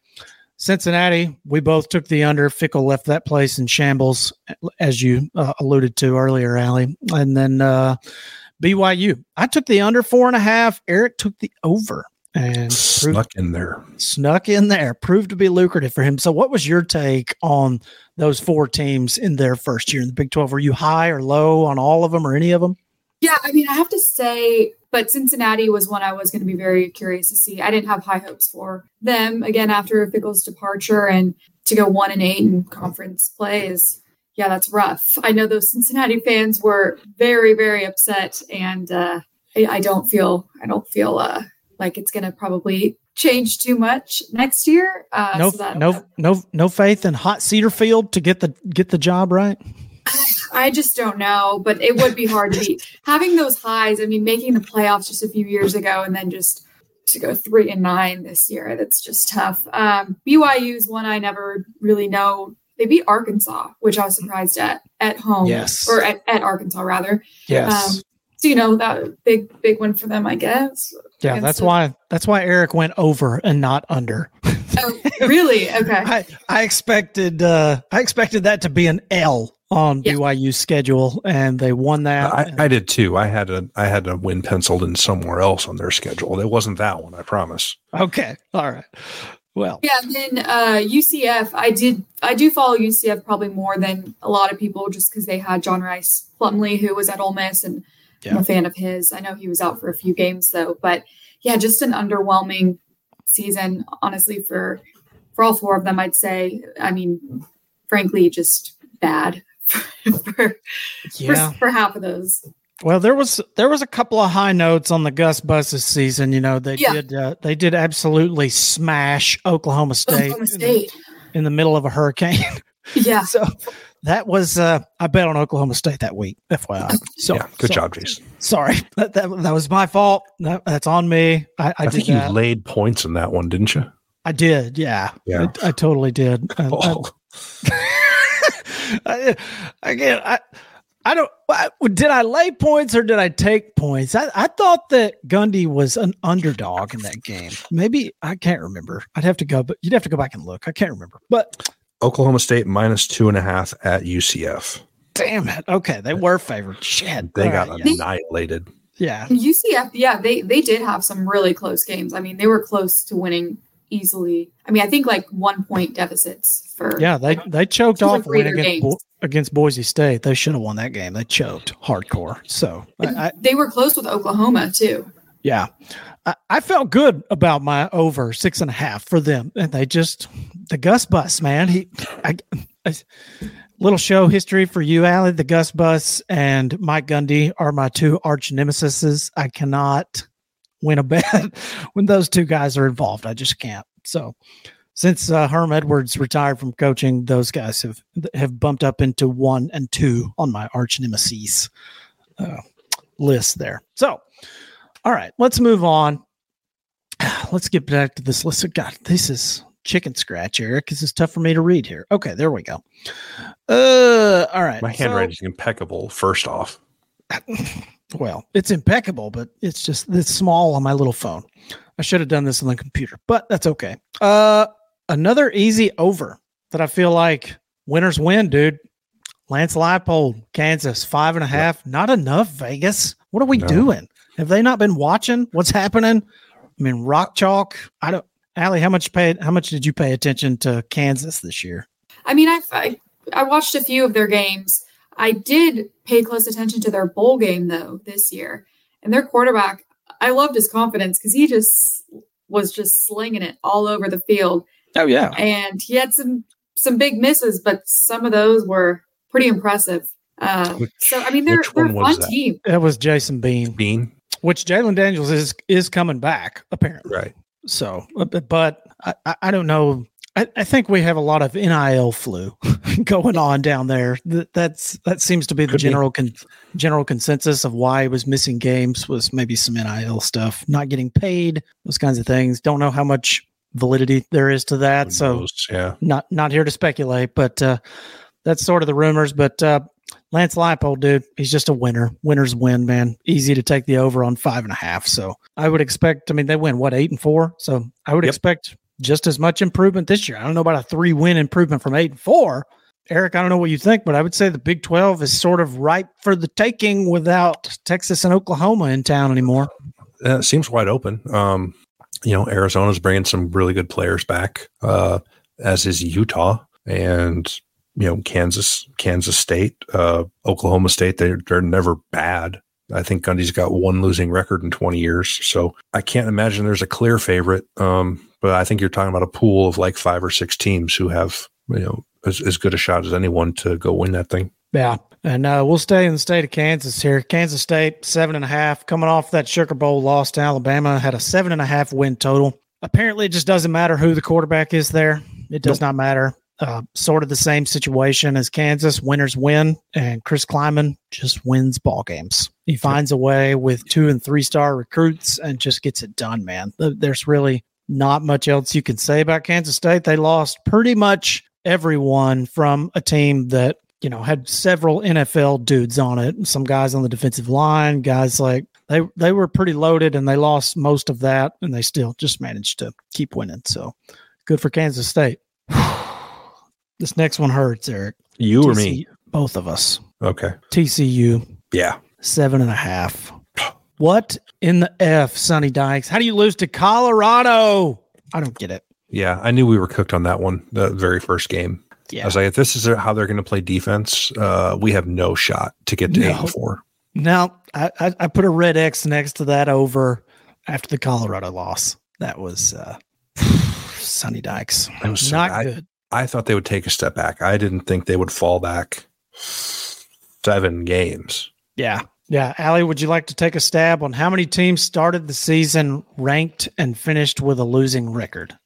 Cincinnati, we both took the under. Fickell left that place in shambles, as you uh, alluded to earlier, Allie. And then uh, BYU, I took the under four and a half. Eric took the over and proved, Snuck in there. snuck in there, proved to be lucrative for him. So, what was your take on those four teams in their first year in the Big 12? Were you high or low on all of them or any of them? Yeah, I mean, I have to say, but Cincinnati was one I was going to be very curious to see. I didn't have high hopes for them again after Fickell's departure, and to go one and eight in conference play is, yeah, that's rough. I know those Cincinnati fans were very, very upset, and uh, I, I don't feel, I don't feel uh, like it's going to probably change too much next year. Uh, no, so no, no, no faith in Scott Satterfield to get the get the job right. I just don't know, but it would be hard to beat. Having those highs, I mean, making the playoffs just a few years ago and then just to go three and nine this year, that's just tough. Um, BYU is one I never really know. They beat Arkansas, which I was surprised at at home. Yes. Or at, at Arkansas, rather. Yes. Um, so, you know, that big, big one for them, I guess. yeah, that's the- why that's why Eric went over and not under. Oh, really? Okay. I, I expected uh I expected that to be an L on Yeah. BYU's schedule, and they won that. I, I did too. I had a I had a win penciled in somewhere else on their schedule. It wasn't that one, I promise. okay, all right. Well, Yeah, and then uh, UCF, I did I do follow UCF probably more than a lot of people just because they had John Rhys Plumlee who was at Ole Miss and I'm a fan of his. I know he was out for a few games though, but yeah, just an underwhelming season, honestly, for for all four of them, I'd say. I mean, frankly, just bad for, for, yeah. for, for half of those. Well, there was there was a couple of high notes on the Gus Buses season. You know, they Yeah. did uh, they did absolutely smash Oklahoma State, Oklahoma State. In, the middle of a hurricane. Yeah. so that was uh I bet on Oklahoma State that week. FYI. So yeah, good so- job, Jason. Sorry, that, that that was my fault. That, that's on me. I, I, I, did think you that. laid points in that one, didn't you? I did. Yeah. Yeah. I, I totally did. I, Oh, I, again, I, I don't. I, did I lay points or did I take points? I, I thought that Gundy was an underdog in that game. Maybe I can't remember. I'd have to go, but you'd have to go back and look. I can't remember. But Oklahoma State minus two and a half at UCF. damn it. Okay, they were favored. Shit. They All got right, yeah. annihilated. yeah. UCF, yeah, they they did have some really close games. I mean, they were close to winning easily. I mean, I think like one point deficits for Yeah, they they choked off win against. Bo- against Boise State. They should have won that game. They choked hardcore. So I, I, they were close with Oklahoma too. Yeah. I, I felt good about my over six and a half for them. And they just, the Gus bus, man. He, little show history for you, Allie. The Gus bus and Mike Gundy are my two arch nemesis. I cannot win a bet when those two guys are involved. I just can't. So, since uh, Herm Edwards retired from coaching, those guys have have bumped up into one and two on my arch nemesis uh, list there. So, all right, let's move on. Let's get back to this list. Of god, this is chicken scratch, Eric. This is tough for me to read here. Okay, there we go. Uh, all right. My so- handwriting is impeccable. First off, well, it's impeccable, but it's just it's small on my little phone. I should have done this on the computer, but that's okay. Uh, another easy over that I feel like winners win, dude. Lance Leipold, Kansas, five and a half. Not enough, Vegas. What are we No. doing? Have they not been watching what's happening? I mean, rock chalk. I don't. Allie, how much paid? How much did you pay attention to Kansas this year? I mean, I, I I watched a few of their games. I did pay close attention to their bowl game though this year, and their quarterback. I loved his confidence because he just was just slinging it all over the field, Oh yeah, and he had some some big misses, but some of those were pretty impressive. Uh, Which- so I mean, they're they're a one fun that? team. that was Jason Bean, Bean. which Jalon Daniels is is coming back apparently. Right. So, uh, but, but I, I- I don't know. I, I think we have a lot of NIL flu going on down there. That, that's that seems to be the Could be. general con, general consensus of why he was missing games was maybe some NIL stuff, not getting paid, those kinds of things. Don't know how much validity there is to that. Who So, knows? yeah. not not here to speculate, but uh, that's sort of the rumors. But uh, Lance Leipold, dude, he's just a winner. Winners win, man. Easy to take the over on five and a half. So I would expect. I mean, they win what eight and four. So I would Yep. expect just as much improvement this year. I don't know about a three win improvement from eight and four. Eric, I don't know what you think, but I would say the Big Twelve is sort of ripe for the taking without Texas and Oklahoma in town anymore. It seems wide open. Um, you know, Arizona's bringing some really good players back, uh, as is Utah and you know Kansas, Kansas State, uh, Oklahoma State. They're they're never bad. I think Gundy's got one losing record in 20 years, so I can't imagine there's a clear favorite. Um, but I think you're talking about a pool of like five or six teams who have you know as, as good a shot as anyone to go win that thing. Yeah. And uh, we'll stay in the state of Kansas here. Kansas State, seven and a half, coming off that Sugar Bowl loss to Alabama, had a seven and a half win total. Apparently, it just doesn't matter who the quarterback is there. It does not matter. Uh, sort of the same situation as Kansas. Winners win, and Chris Klieman just wins ball games. He finds a way with two and three star recruits and just gets it done, man. There's really not much else you can say about Kansas State. They lost pretty much everyone from a team that you know had several NFL dudes on it. Some guys on the defensive line, guys like they they were pretty loaded, and they lost most of that, and they still just managed to keep winning. So good for Kansas State. this next one hurts, Eric. You or me? Both of us. Okay. TCU Yeah. seven and a half. What in the f, Sonny Dykes? How do you lose to Colorado? I don't get it. Yeah, I knew we were cooked on that one. The very first game. Yeah. I was like, if this is how they're going to play defense, uh, we have no shot to get to eight No. and four. Now I, I, I put a red X next to that over after the Colorado loss. That was uh Sonny Dykes. It was Not bad. good. I thought they would take a step back. I didn't think they would fall back seven games. Yeah. Yeah. Allie, would you like to take a stab on how many teams started the season ranked and finished with a losing record?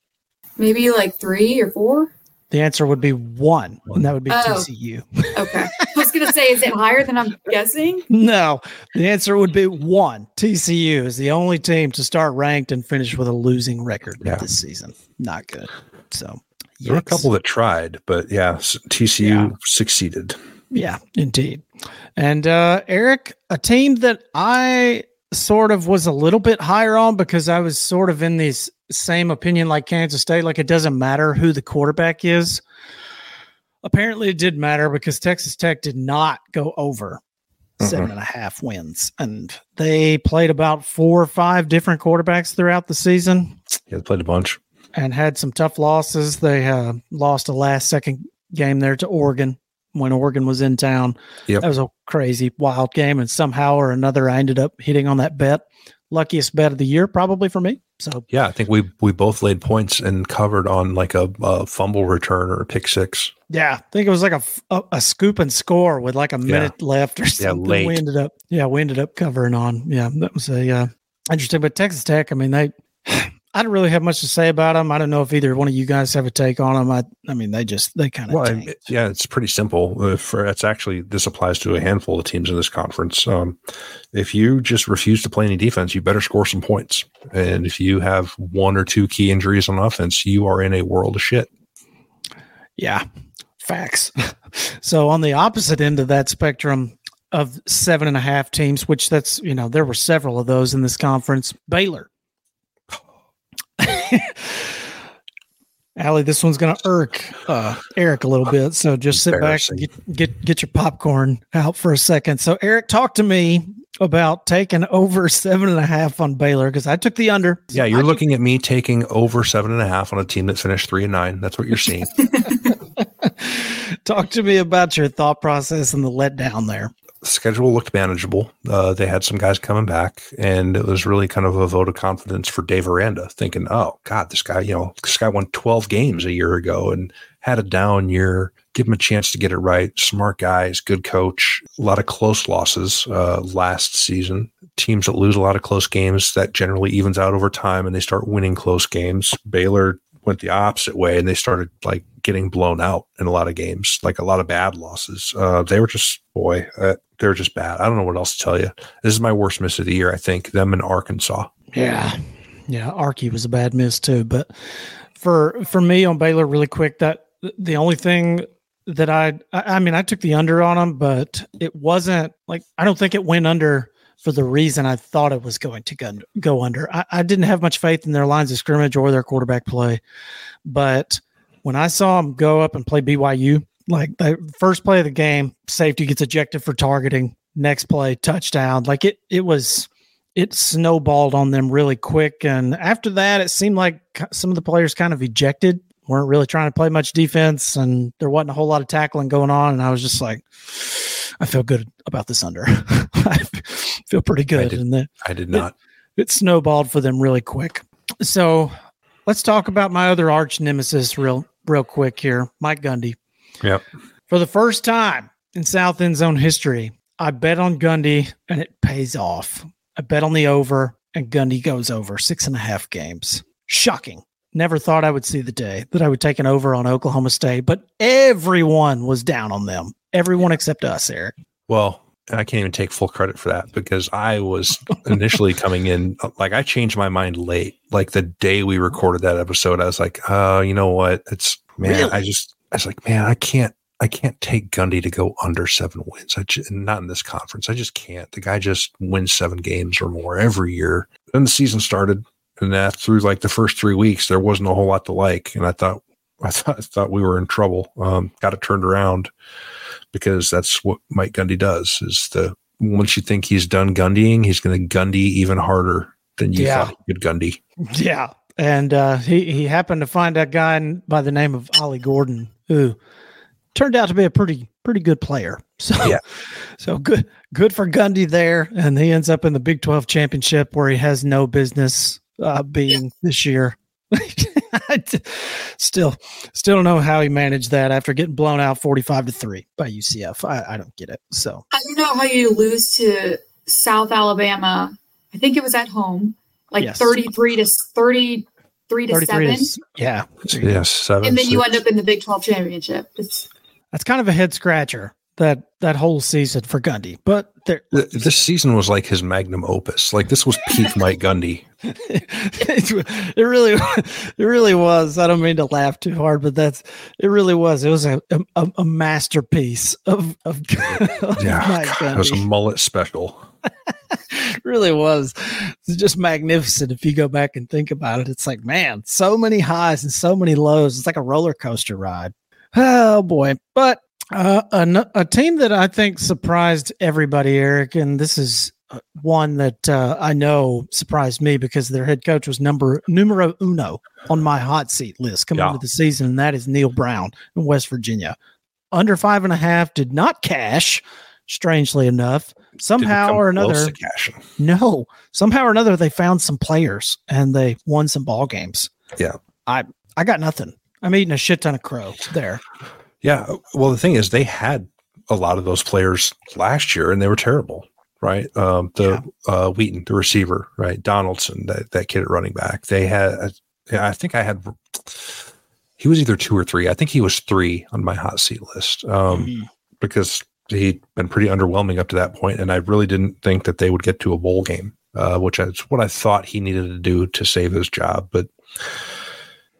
Maybe like three or four. The answer would be one, and that would be Oh. TCU. Okay. I was going to say, is it higher than I'm guessing? No, the answer would be one. TCU is the only team to start ranked and finish with a losing record Yeah. this season. Not good. So There were a couple that tried, but yeah, s- TCU Yeah. succeeded. Yeah, indeed. And uh, Eric, a team that I sort of was a little bit higher on because I was sort of in this same opinion like Kansas State, like it doesn't matter who the quarterback is. Apparently, it did matter because Texas Tech did not go over seven and a half wins, and they played about four or five different quarterbacks throughout the season Yeah, they played a bunch. and had some tough losses. They uh, lost a last second game there to Oregon when Oregon was in town. Yep. That was a crazy, wild game. And somehow or another, I ended up hitting on that bet. Luckiest bet of the year, probably for me. So, Yeah, I think we we both laid points and covered on like a, a fumble return or a pick six. yeah, I think it was like a a scoop and score with like a minute left or something. late. We ended up, yeah, we ended up covering on. Yeah, that was a uh, interesting. But Texas Tech, I mean, they, I don't really have much to say about them. I don't know if either one of you guys have a take on them. I, I mean, they just, they kind of, Well, yeah, it's pretty simple. Uh, For it's actually this applies to a handful of teams in this conference. Um, if you just refuse to play any defense, you better score some points. And if you have one or two key injuries on offense, you are in a world of shit. Yeah, facts. so on the opposite end of that spectrum of seven and a half teams, which that's you know there were several of those in this conference. Baylor. Allie, this one's going to irk uh, Eric a little bit. So just sit back, Embarrassing. get, get get your popcorn out for a second. So Eric, talk to me about taking over seven and a half on Baylor because I took the under. Yeah, you're looking at me taking over seven and a half on a team that finished three and nine. That's what you're seeing. Talk to me about your thought process and the letdown there. Schedule looked manageable. Uh, they had some guys coming back, and it was really kind of a vote of confidence for Dave Aranda, thinking, "Oh God, this guy, you know, this guy won 12 games a year ago and had a down year. Give him a chance to get it right. Smart guys, good coach. A lot of close losses uh, last season. Teams that lose a lot of close games that generally evens out over time, and they start winning close games. Baylor went the opposite way, and they started like getting blown out in a lot of games, like a lot of bad losses. Uh, they were just boy, uh, they were just bad. I don't know what else to tell you. This is my worst miss of the year. I think them in Arkansas. Yeah. Yeah. Arky was a bad miss too. But for for me on Baylor, really quick, that the only thing that I I I mean, I took the under on them, but it wasn't like I don't think it went under for the reason I thought it was going to go, go under. I, I didn't have much faith in their lines of scrimmage or their quarterback play. But when I saw them go up and play BYU, like the first play of the game, safety gets ejected for targeting. Next play, touchdown. Like it, it was, it snowballed on them really quick. And after that, it seemed like some of the players kind of ejected, weren't really trying to play much defense, and there wasn't a whole lot of tackling going on. And I was just like, I feel good about this under. I feel pretty good. did- And then I did not. it snowballed for them really quick. So let's talk about my other arch nemesis real real quick here, Mike Gundy. Yep. For the first time in South End Zone history, I bet on Gundy and it pays off. I bet on the over and Gundy goes over six and a half games. Shocking. Never thought I would see the day that I would take an over on Oklahoma State, but everyone was down on them. Everyone except us, Eric. Well, I can't even take full credit for that because I was initially coming in like I changed my mind late. Like the day we recorded that episode, I was like, "Oh, you know what? It's man, Really? I just I was like, man, I can't I can't take Gundy to go under seven wins. I just, not in this conference. I just can't. The guy just wins seven games or more every year. Then the season started, and that through like the first three weeks, there wasn't a whole lot to like. And I thought, I thought, I thought we were in trouble. Um, got it turned around because that's what Mike Gundy does. Is the once you think he's done Gundying, he's going to Gundy even harder than you Yeah. thought he could Gundy. Yeah. And uh, he, he happened to find a guy by the name of Ollie Gordon who turned out to be a pretty pretty good player. So Yeah. so good good for Gundy there. And he ends up in the Big 12 championship where he has no business uh, being this year. I d- still still don't know how he managed that after getting blown out 45 to 3 by UCF. I, I don't get it. So I don't know how you lose to South Alabama. I think it was at home, like Yes. 33 to thirty three to 33 seven, to yeah. Yes, seven. and then you end up in the Big Twelve championship. It's, That's kind of a head scratcher that that whole season for Gundy. But there Th- This season was like his magnum opus. Like this was peak Mike Gundy. it, it really it really was. I don't mean to laugh too hard, but that's it really was. It was a a, a masterpiece of of, of Yeah, Mike It was a mullet special. Really was. It's just magnificent if you go back and think about it. It's like, man, so many highs and so many lows. It's like a roller coaster ride. Oh boy. But uh, a, a team that I think surprised everybody, Eric, and this is uh, one that uh, I know surprised me because their head coach was number numero uno on my hot seat list coming Yeah. into the season, and that is Neal Brown in West Virginia. Under five and a half did not cash, strangely enough. Somehow or another, no, somehow or another, they found some players and they won some ball games. Yeah. I I got nothing. I'm eating a shit ton of crow there. Yeah. Well, the thing is, they had a lot of those players last year, and they were terrible. Right. Um, the uh, Wheaton, the receiver, right? Donaldson, that, that kid at running back. They had. Yeah, I think I had. He was either two or three. I think he was three on my hot seat list. Um, Mhm. because he'd been pretty underwhelming up to that point, and I really didn't think that they would get to a bowl game, uh, which is what I thought he needed to do to save his job. But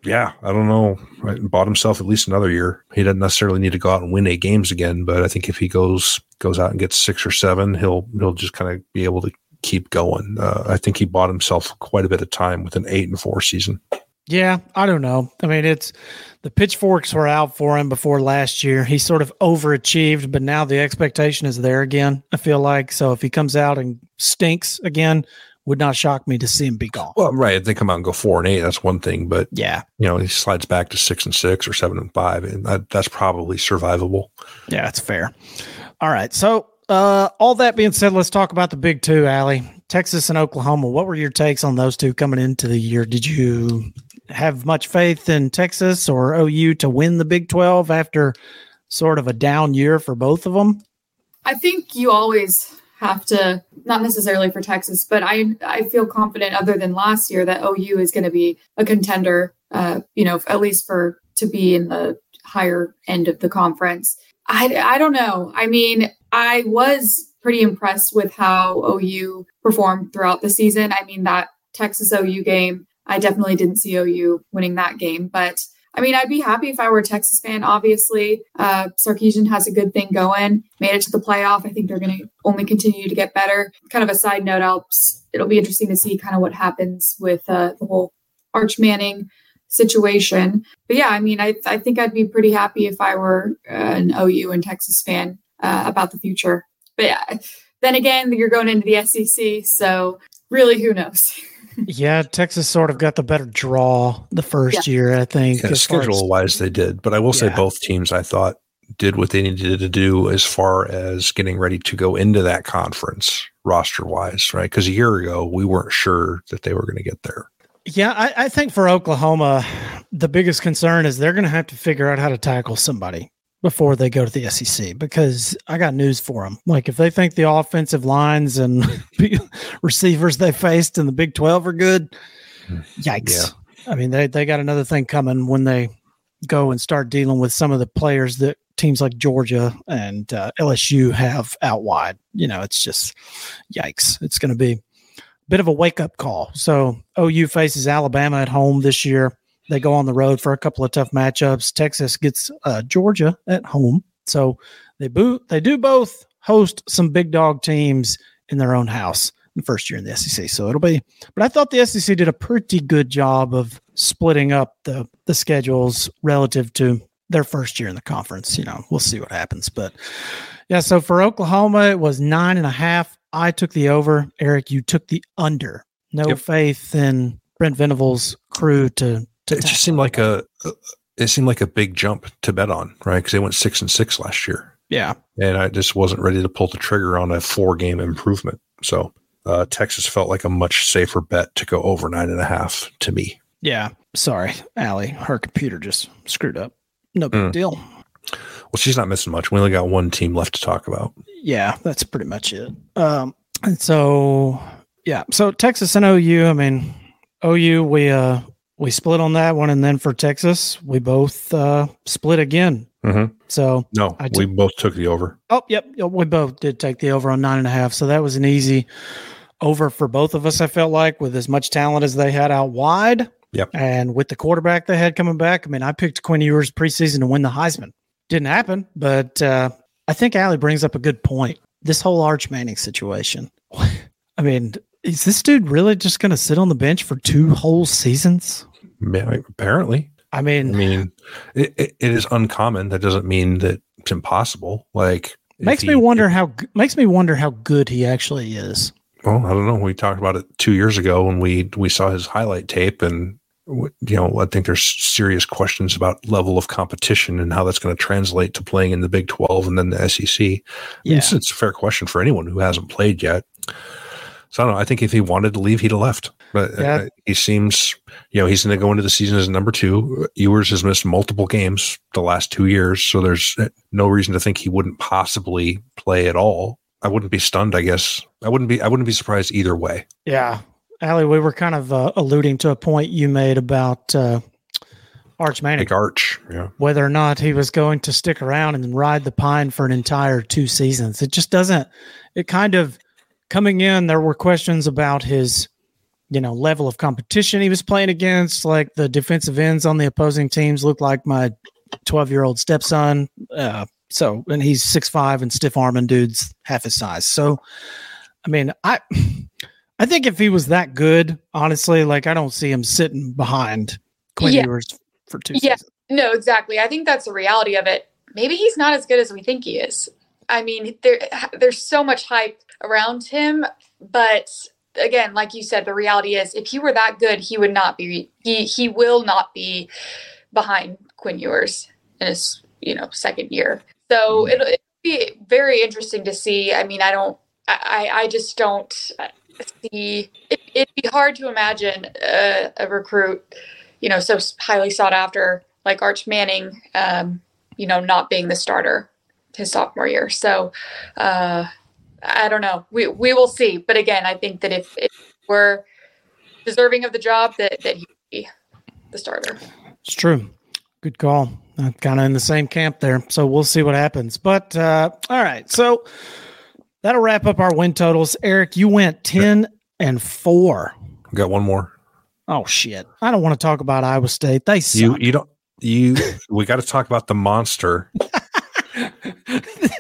yeah, I don't know. Right, Bought himself at least another year. He doesn't necessarily need to go out and win eight games again, but I think if he goes goes out and gets six or seven, he'll he'll just kind of be able to keep going. Uh, I think he bought himself quite a bit of time with an eight and four season. Yeah, I don't know. I mean, it's the pitchforks were out for him before last year. He sort of overachieved, but now the expectation is there again. I feel like so if he comes out and stinks again, would not shock me to see him be gone. Well, right, if they come out and go four and eight, that's one thing, but Yeah, you know he slides back to six and six or seven and five, and that, that's probably survivable. yeah, it's fair. All right, so uh, all that being said, let's talk about the big two, Allie. Texas and Oklahoma. What were your takes on those two coming into the year? Did you have much faith in Texas or OU to win the Big 12 after sort of a down year for both of them? I think you always have to, not necessarily for Texas, but I I feel confident, other than last year, that OU is going to be a contender. Uh, you know, at least for to be in the higher end of the conference. I I don't know. I mean, I was pretty impressed with how OU performed throughout the season. I mean, that Texas OU game, I definitely didn't see OU winning that game, but I mean, I'd be happy if I were a Texas fan. Obviously, uh, Sarkisian has a good thing going. Made it to the playoff. I think they're going to only continue to get better. Kind of a side note, I'll, it'll be interesting to see kind of what happens with uh, the whole Arch Manning situation. But yeah, I mean, I, I think I'd be pretty happy if I were uh, an OU and Texas fan uh, about the future. But yeah, then again, you're going into the SEC, so really, who knows? Yeah, Texas sort of got the better draw the first year, I think. Yeah, as as- schedule wise, they did, but I will say both teams I thought did what they needed to do as far as getting ready to go into that conference roster wise, right? Because a year ago we weren't sure that they were going to get there. Yeah, I, I think for Oklahoma, the biggest concern is they're going to have to figure out how to tackle somebody before they go to the SEC because I got news for them. Like if they think the offensive lines and receivers they faced in the Big 12 are good, yikes. I mean, they, they got another thing coming when they go and start dealing with some of the players that teams like Georgia and uh, LSU have out wide. You know, it's just yikes. It's going to be a bit of a wake up call. So OU faces Alabama at home this year. They go on the road for a couple of tough matchups. Texas gets uh, Georgia at home. So they boot. They do both host some big dog teams in their own house in the first year in the SEC. So it'll be. But I thought the SEC did a pretty good job of splitting up the the schedules relative to their first year in the conference. You know, we'll see what happens. But yeah, so for Oklahoma, it was nine and a half. I took the over. Eric, you took the under. No Yep. faith in Brent Venables' crew to. It just seemed like a it seemed like a big jump to bet on, right? Because they went six and six last year, yeah. and I just wasn't ready to pull the trigger on a four game improvement. So uh, Texas felt like a much safer bet to go over nine and a half to me. Yeah. Sorry, Allie. Her computer just screwed up. No big Mm. deal. Well, she's not missing much. We only got one team left to talk about. Yeah, that's pretty much it. Um, and so yeah, so Texas and OU. I mean, OU we uh we split on that one, and then for Texas, we both uh, split again. Mhm. So No, I we both took the over. Oh, yep. yep, We both did take the over on nine and a half. So that was an easy over for both of us, I felt like, with as much talent as they had out wide. Yep. And with the quarterback they had coming back. I mean, I picked Quinn Ewers preseason to win the Heisman. Didn't happen, but uh, I think Allie brings up a good point. This whole Arch Manning situation. I mean, is this dude really just going to sit on the bench for two whole seasons? Apparently, I mean, I mean, it, it, it is uncommon. That doesn't mean that it's impossible. Like, makes me he- wonder how makes me wonder how good he actually is. Well, I don't know. We talked about it two years ago when we we saw his highlight tape, and you know, I think there's serious questions about level of competition and how that's going to translate to playing in the Big Twelve and then the SEC. Yeah. it's, it's a fair question for anyone who hasn't played yet. So I don't know. I think if he wanted to leave, he'd have left. But uh, he seems, you know, he's going to go into the season as number two. Ewers has missed multiple games the last two years, so there's no reason to think he wouldn't possibly play at all. I wouldn't be stunned. I guess I wouldn't be. I wouldn't be surprised either way. Yeah. Allie, we were kind of uh, alluding to a point you made about uh, Arch Manning, Like Arch, yeah. whether or not he was going to stick around and ride the pine for an entire two seasons. It just doesn't, it kind of coming in, there were questions about his, you know, level of competition he was playing against. Like the defensive ends on the opposing teams looked like my 12 year old stepson. Uh, so, and he's six five and stiff arming dudes half his size. So, I mean, I, I think if he was that good, honestly, like I don't see him sitting behind Quinn Yeah. Ewers for two Yeah. seasons. No, exactly. I think that's the reality of it. Maybe he's not as good as we think he is. I mean, there there's so much hype around him, but again, like you said, the reality is if he were that good, he would not be he he will not be behind Quinn Ewers in his, you know, second year. So it'll, it'll be very interesting to see. I mean, I don't I I just don't see it, it'd be hard to imagine a, a recruit you know, so highly sought after like Arch Manning, um, you know, not being the starter his sophomore year. So uh, I don't know. We we will see. But again, I think that if, if we're deserving of the job, that that he be the starter. It's true. Good call. I'm kind of in the same camp there. So we'll see what happens. But uh, all right. So that'll wrap up our win totals. Eric, you went 10 and 4. Got one more. Oh, shit. I don't want to talk about Iowa State. They suck. You you don't you. we got to talk about the monster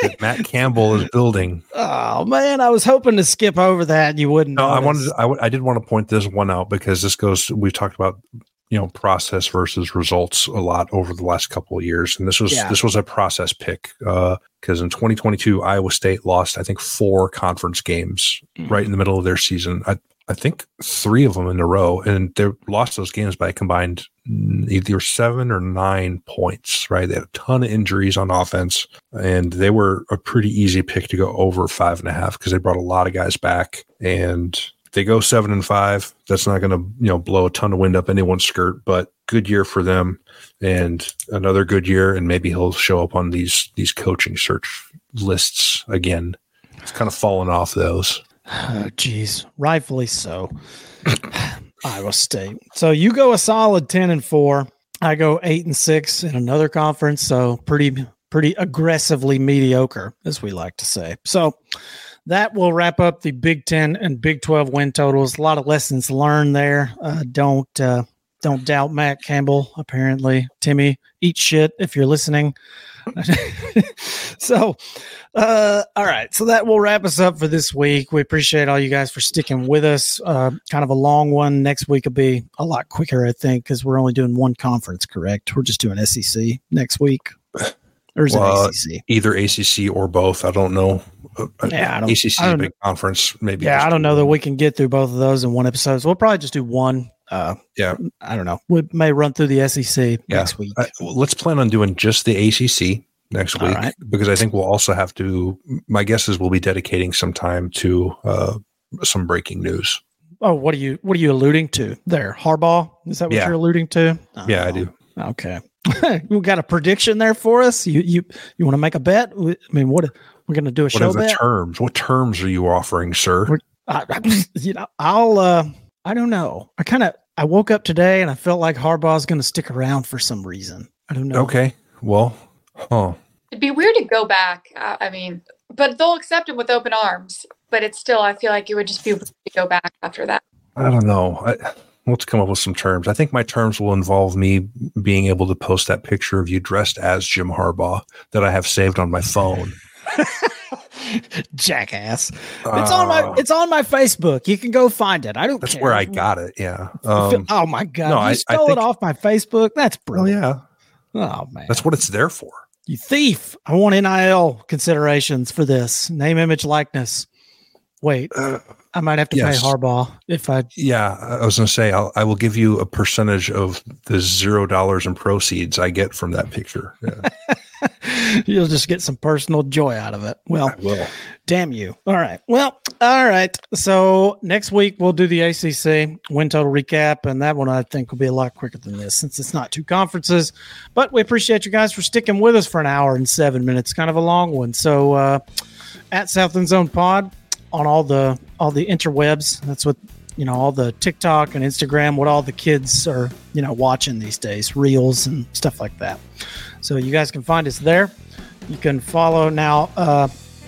that Matt Campbell is building. oh, man. I was hoping to skip over that. and You wouldn't. No, I notice. wanted. I, w- I did want to point this one out because this goes. We've talked about you know process versus results a lot over the last couple of years, and this was Yeah. this was a process pick because in 2022 Iowa State lost I think four conference games Mhm. right in the middle of their season. I I think three of them in a row, and they lost those games by combined mm, either seven or nine points. Right, they had a ton of injuries on offense, and they were a pretty easy pick to go over five and a half because they brought a lot of guys back, and they go seven and five. That's not going to you know blow a ton of wind up anyone's skirt, but good year for them, and another good year, and maybe he'll show up on these these coaching search lists again. It's kind of fallen off those. Oh, geez. Rightfully so. Iowa State. So you go a solid 10 and 4. I go 8 and 6 in another conference. So pretty, pretty aggressively mediocre, as we like to say. So that will wrap up the Big 10 and Big 12 win totals. A lot of lessons learned there. Uh, don't, uh, don't doubt Matt Campbell, apparently. Timmy, eat shit if you're listening. so, uh, all right. So that will wrap us up for this week. We appreciate all you guys for sticking with us. Uh, kind of a long one. Next week will be a lot quicker, I think, because we're only doing one conference, correct? We're just doing SEC next week. Or is Well, it ACC? Either ACC or both. I don't know. Uh, Yeah, I don't- ACC I don't big conference. Maybe. Yeah, I don't do know that we can get through both of those in one episode. So we'll probably just do one. Uh, Yeah. I don't know. We may run through the SEC Yeah. next week. I, well, let's plan on doing just the ACC next week right. because I think we'll also have to. My guess is we'll be dedicating some time to uh, some breaking news. oh, what are you? What are you alluding to there? Harbaugh? Is that what Yeah. you're alluding to? Yeah, I Oh, do. Okay. you got a prediction there for us? You you you want to make a bet? I mean, what we're going to do a What show are the bet? terms? What terms are you offering, sir? We're- I, I- you know, I'll. uh I don't know. I kind of I woke up today and I felt like Harbaugh's going to stick around for some reason. I don't know. Okay. Well, huh. It'd be weird to go back. Uh, I mean, but they'll accept him with open arms. But it's still, I feel like it would just be weird to go back after that. I don't know. I, let's come up with some terms. I think my terms will involve me being able to post that picture of you dressed as Jim Harbaugh that I have saved on my phone. Jackass. It's on my Uh, it's on my Facebook. You can go find it. I don't That's care. where I got it. Yeah. Um, oh my god. no, you I- I stole think- it off my Facebook. That's oh brilliant. yeah. Oh man. That's what it's there for. you thief. I want NIL considerations for this. Name, image, likeness. Wait, Uh, I might have to yes. pay Harbaugh if I yeah. I was going to say I'll, I will give you a percentage of the zero dollars in proceeds I get from that picture. Yeah, you'll just get some personal joy out of it. Well. Damn you. All right. Well, all right. So next week we'll do the ACC win total recap, and that one I think will be a lot quicker than this since it's not two conferences. But we appreciate you guys for sticking with us for an hour and seven minutes, kind of a long one. So uh, at South End Zone Pod on all the all the interwebs. That's what you know, all the TikTok and Instagram, what all the kids are you know watching these days, reels and stuff like that. So you guys can find us there. You can follow now. Uh,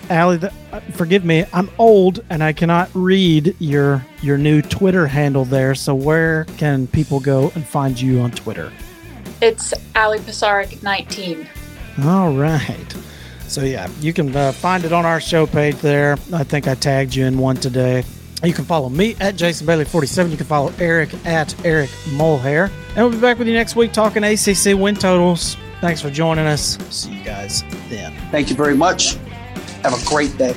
Allie, the, uh, forgive me, I'm old and I cannot read your your new Twitter handle there. So where can people go and find you on Twitter? It's Allie Pisarik 19. All right. So yeah, you can uh, find it on our show page there. I think I tagged you in one today. You can follow me at Jason Bailey 47. You can follow Eric at Eric Mulhair. And we'll be back with you next week talking ACC win totals. Thanks for joining us. See you guys then. Thank you very much. Have a great day.